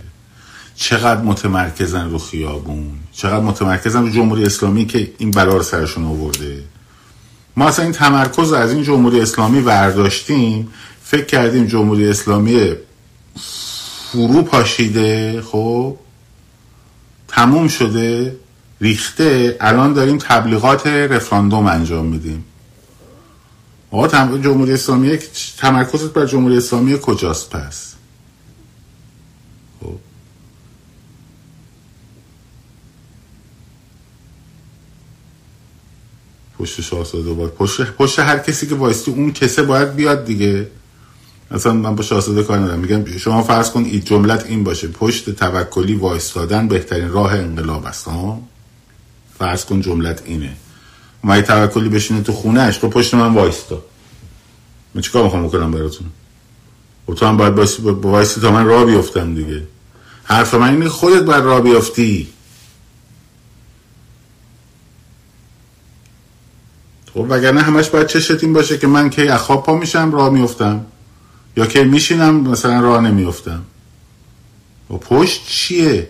چقدر متمرکزن رو خیابون؟ چقدر متمرکزن رو جمهوری اسلامی که این بلا رو سرشون آورده؟ ما اصلا این تمرکز از این جمهوری اسلامی ورداشتیم فکر کردیم جمهوری اسلامی فرو پاشیده خب؟ تموم شده ریخته الان داریم تبلیغات رفراندوم انجام میدیم. آقا جمهوری اسلامی تمرکزت بر جمهوری اسلامی کجاست پس؟ خب. پشت شاهزاده باید پشت, پشت هر کسی که وایستی اون کسه باید بیاد دیگه. اصلا من با شاهزاده کار ندارم. میگم شما فرض کن این جملت این باشه پشت توکلی وایستادن بهترین راه انقلاب است ها؟ فرض کن جملت اینه. ما توکلی بشینه تو خونهش تو پشت من وایستا. من چیکار می‌خوام بکنم براتون؟ و تو هم باید با وایستی تا من راه بیفتم دیگه. حرف من اینه خودت باید راه بیفتی. خب وگرنه همش باید چشت این باشه که من کی اخواب پا میشم راه میفتم یا که میشینم مثلا راه نمیفتم و پشت چیه؟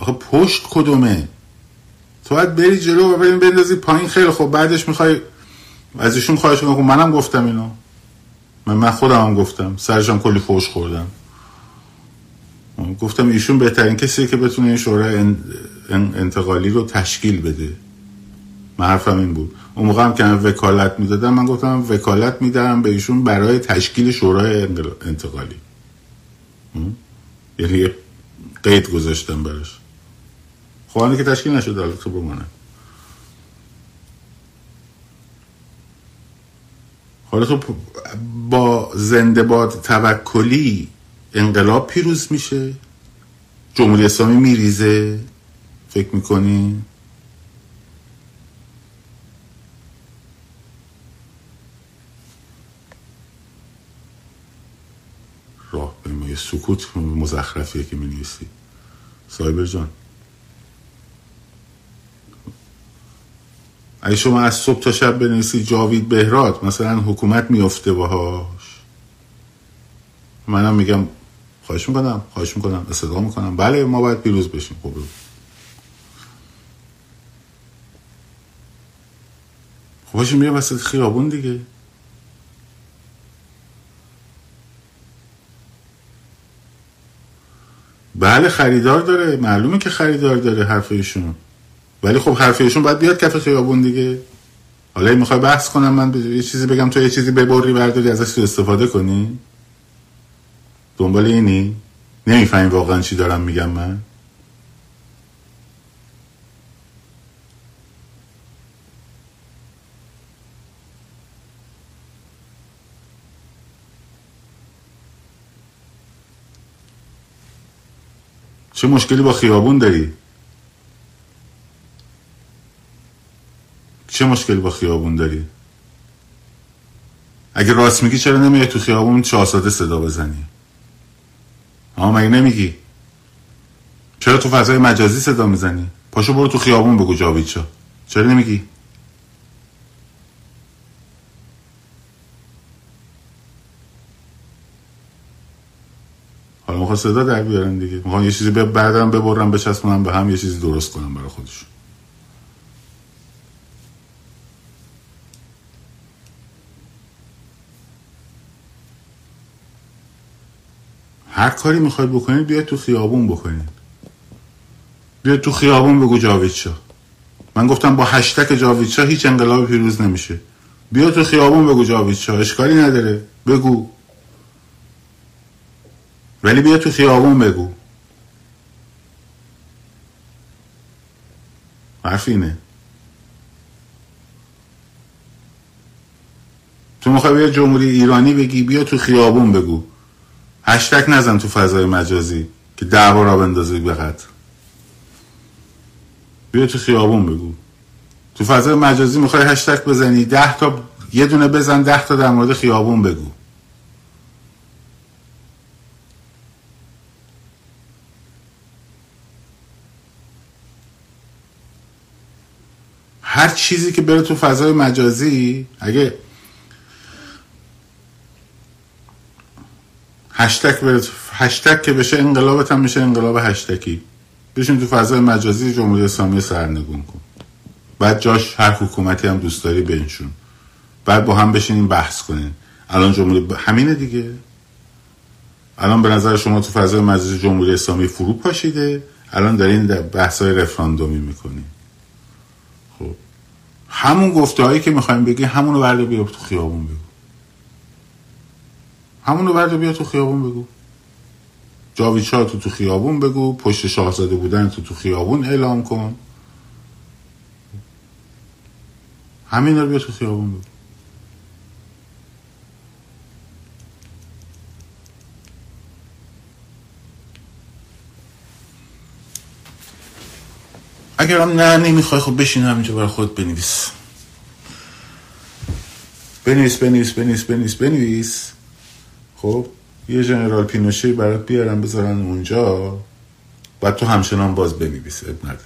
آخه پشت کدومه؟ تو باید بری جلو و بریم بندازی پایین. خیلی خب بعدش می‌خوای از ایشون خواهش کنم منم گفتم اینو. من من خودم هم گفتم. سرشم کلی فوش خوردم. گفتم ایشون بهترین کسی که بتونه این شورای انتقالی رو تشکیل بده. من حرفم این بود. اون موقع هم که من وکالت می‌دادم من گفتم وکالت میدم به ایشون برای تشکیل شورای انتقالی. یعنی قید گذاشتم براش. خب که تشکیل نشد تو بمانه. حالا تو با زنده باد توکلی انقلاب پیروز میشه. جمهوری اسلامی میریزه. فکر می‌کنی؟ راه بریم یه سکوت مزخرفیه که می نیستی سایبر جان. اگه شما از صبح تا شب بنویسی جاوید بهرات مثلا حکومت میفته باهاش. منم میگم خواهش می‌کنم خواهش می‌کنم استدعا می‌کنم. بله ما باید پیروز بشیم. خب. خب باشیم میره وسط خیابون دیگه. بله خریدار داره. معلومه که خریدار داره حرف ولی خب حرف ایشون باید بیاد کف خیابون دیگه. حالا می‌خوای بحث کنم من یه چیزی بگم تو یه چیزی ببری برداری ازش استفاده کنی؟ دنبال اینی؟ نمی‌فهمی واقعا چی دارم میگم من؟ چه مشکلی با خیابون داری؟ چه مشکلی با خیابون داری؟ اگه راست میگی چرا نمیای تو خیابون شاهزاده صدا بزنی؟ اما مگه نمیگی؟ چرا تو فضای مجازی صدا می‌زنی؟ پاشو برو تو خیابون بگو جاوید چرا نمیگی؟ صدا در بیارن دیگه. می‌خوان یه چیزی بعدم ببرم بچسبونم به هم یه چیزی درست کنم برای خودشون. هر کاری می‌خواید بکنید بیاید تو خیابون بکنید. بیاید تو خیابون بگو جاوید من گفتم با هشتک جاوید هیچ انقلاب پیروز نمیشه. بیا تو خیابون بگو جاوید اشکالی نداره. بگو. ولی بیا تو خیابون بگو. حرف اینه. تو می‌خوای بیا جمهوری ایرانی بگی بیا تو خیابون بگو. هشتک نزن تو فضای مجازی که دعوا را بندازی بقید بیا تو خیابون بگو. تو فضای مجازی می‌خوای هشتک بزنی ده تا یه دونه بزن ده تا در مورد خیابون بگو. هر چیزی که بره تو فضای مجازی اگه هشتک بره هشتک که بشه انقلابت هم میشه انقلاب هشتکی بشین تو فضای مجازی جمهوری اسلامی سرنگون کن. بعد جاش هر حکومتی هم دوست داری بنشون. بعد با هم بشینیم بحث کنین الان جمهوری همینه دیگه. الان به نظر شما تو فضای مجازی جمهوری اسلامی فرو پاشیده؟ الان دارین بحث های رفراندومی می‌کنین. همون گفته هایی که می‌خوایم بگی همونو برده بیا تو خیابون بگو. همونو برده بیا تو خیابون بگو. جاوید تو تو خیابون بگو پشت شاهزاده بودن تو تو خیابون اعلام کن. همین رو بیا تو خیابون بگو. اگر هم نه نمی‌خوای خب بشین همینجا برای خود بنویس. بنویس بنویس بنویس بنویس بنویس. خب یه جنرال پینوشه برات بیارم بذارن اونجا. و تو همچنان باز بنویس اب نداره.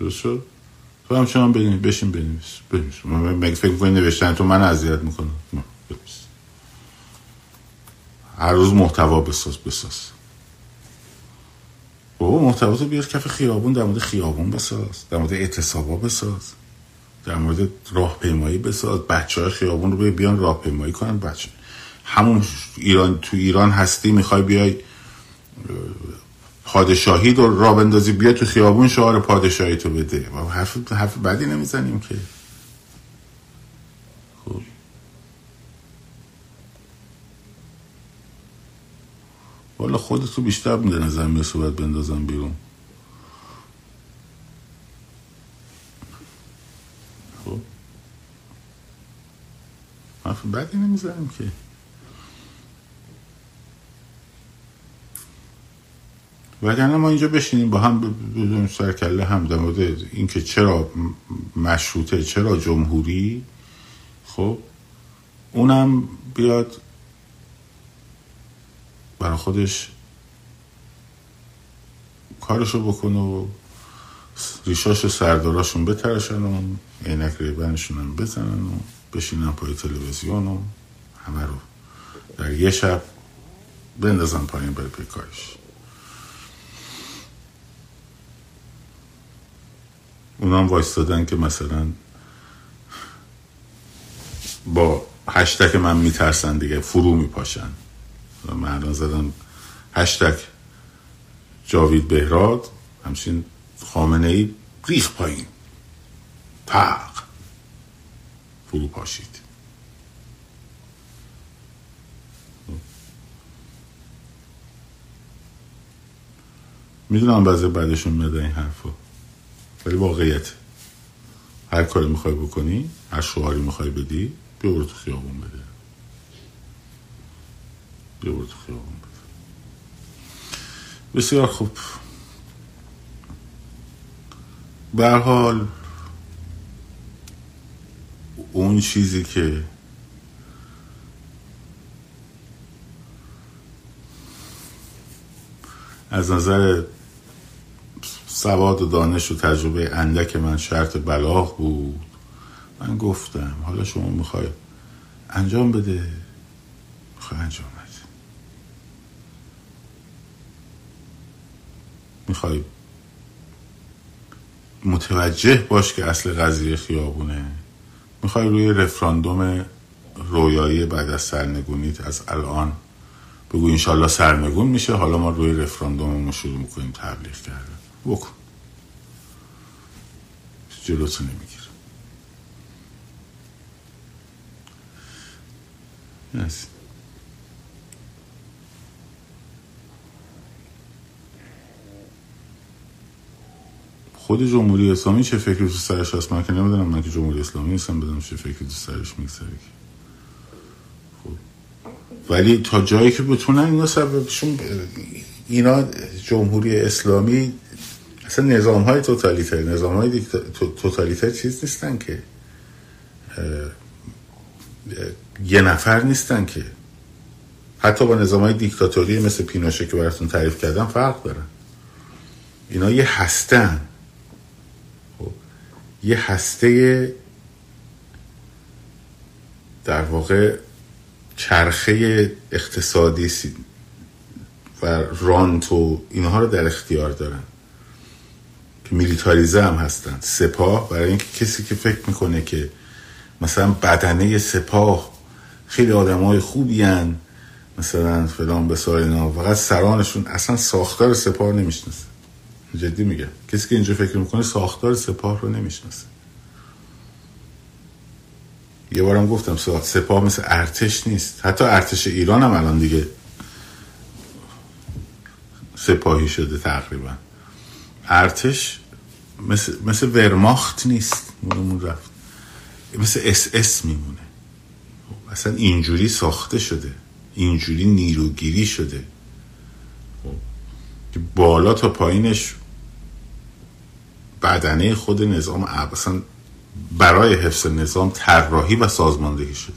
درست؟ تو شما بنویس بشین بنویس. بنویس. مگه فکر کنی نوشتن تو من اذیت می‌کنه. بنویس. هر روز محتوا بساز بساز. بابا محتوا تو بیار کف خیابون در مورد خیابون بساز. در مورد اعتصابا بساز. در مورد راهپیمایی بساز. بچه های خیابون رو بیان راهپیمایی کنن بچه. همون ایران تو ایران هستی می‌خوای بیای پادشاهی رو را بندازی بیا تو خیابون شعار پادشاهی تو بده. حرف حرف بدی نمی‌زنیم که. خب. والا خودتو بیشتر بوده نظر می صحبت بندازم بیرون. خب. حرف بدی نمی‌زنیم که. وگرنه ما اینجا بشینیم با هم بدون سرکله هم در مورد اینکه چرا مشروطه چرا جمهوری؟ خب اونم بیاد برای خودش کارشو بکنه و ریشاش سرداراشون بترشن و عینک ریبنشون هم بزنن و بشینن پای تلویزیون و همه رو در یه شب بندازن پایین برای پیکارش. اونام وایستادن که مثلا با هشتک من میترسن دیگه فرو میپاشن. من زدم هشتک جاوید بهراد همچین خامنه ای ریخ پایین. تق. فرو پاشید. می‌دونم بعضی بعدشون میاد این حرفو. ولی واقعیت. هر کاری می‌خوای بکنی هر شعاری می‌خوای بدی بیا برو تو خیابون بده. بیا برو تو خیابون بده. بسیار خوب. به حال اون چیزی که از نظر سواد و دانش و تجربه اندک من شرط بلاغ بود. من گفتم حالا شما می‌خوای انجام بده. می‌خوای انجام بده. می‌خوای متوجه باش که اصل قضیه خیابونه. می‌خوای روی رفراندوم رویایی بعد از سرنگونیت از الان بگو انشالله سرنگون میشه. حالا ما روی رفراندوم شروع می‌کنیم تبلیغ کردن. بکن. جلوتو نمی‌گیره yes. خود جمهوری اسلامی چه فکری تو سرش هست؟ من که نمی‌دونم. من که جمهوری اسلامی نیستم. بدونم چه فکری تو سرش میگذره. خب. ولی تا جایی که بتونن اینا سببشون اینا جمهوری اسلامی اصلا نظام های توتالیتر نظام های توتالیتر چیز نیستن که یه نفر نیستن که. حتی با نظام های دیکتاتوری مثل پیناشه که براتون تعریف کردم فرق دارن. اینا یه هستن. خب. یه هسته در واقع چرخه اقتصادی و رانت و اینها رو در اختیار دارن. میلیتاریزه هم هستن. سپاه برای اینکه کسی که فکر می‌کنه که مثلا بدنه سپاه خیلی آدم های خوبی هن مثلا فلان به اینا فقط سرانشون اصلا ساختار سپاه نمی‌شناسه. جدی میگه کسی که اینجا فکر می‌کنه ساختار سپاه رو نمی‌شناسه. یه بارم گفتم سپاه مثل ارتش نیست. حتی ارتش ایران هم الان دیگه سپاهی شده تقریبا. ارتش مثل, مثل ورماخت نیست. مونمون رفت. مثل اس اس میمونه. اصلا اینجوری ساخته شده. اینجوری نیروگیری شده. که بالا تا پایینش بدنه خود نظام اصلا برای حفظ نظام طراحی و سازماندهی شده.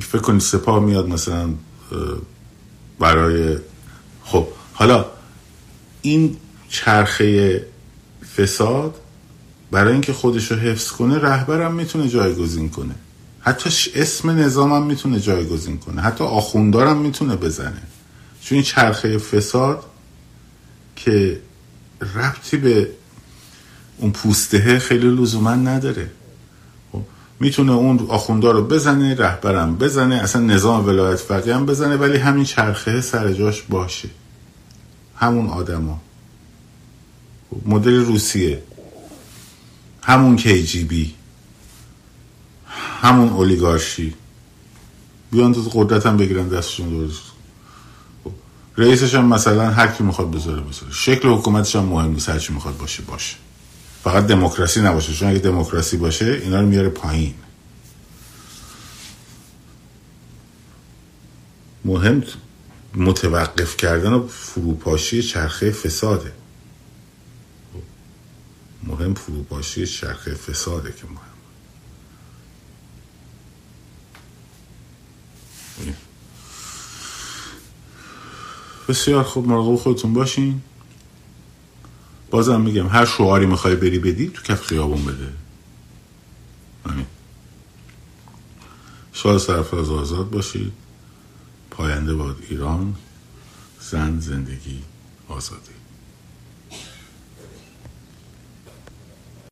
فکر کنید سپاه میاد مثلا برای خب حالا این چرخه فساد برای اینکه خودش رو حفظ کنه رهبرم می‌تونه جایگزین کنه. حتی اسم نظامم می‌تونه جایگزین کنه. حتی آخوندارم می‌تونه بزنه. چون این چرخه فساد که ربطی به اون پوسته خیلی لزوما نداره. می‌تونه اون آخوندار رو بزنه رهبرم بزنه اصلا نظام ولایت فقیه هم بزنه ولی همین چرخه سر جاش باشه. همون آدما. مدل روسیه. همون کیجیبی همون اولیگارشی. بیان تو قدرت هم بگیرن دستشون درست. خب، رئیسش هم مثلا هر کی می‌خواد بذاره بذاره. شکل حکومتش هم مهم نیست هر چی می‌خواد باشه باشه. فقط دموکراسی نباشه. چون اگه دموکراسی باشه اینا رو میاره پایین. مهم متوقف کردن و فروپاشی چرخه فساده. مهم فروپاشی چرخه فساده که مهم. بسیار خوب. مراقب خودتون باشین. بازم میگم هر شعاری می‌خوای بری بدی تو کف خیابون بده. همین شاد سرفراز آزاد باشید. پاینده باد ایران زن زندگی آزادی.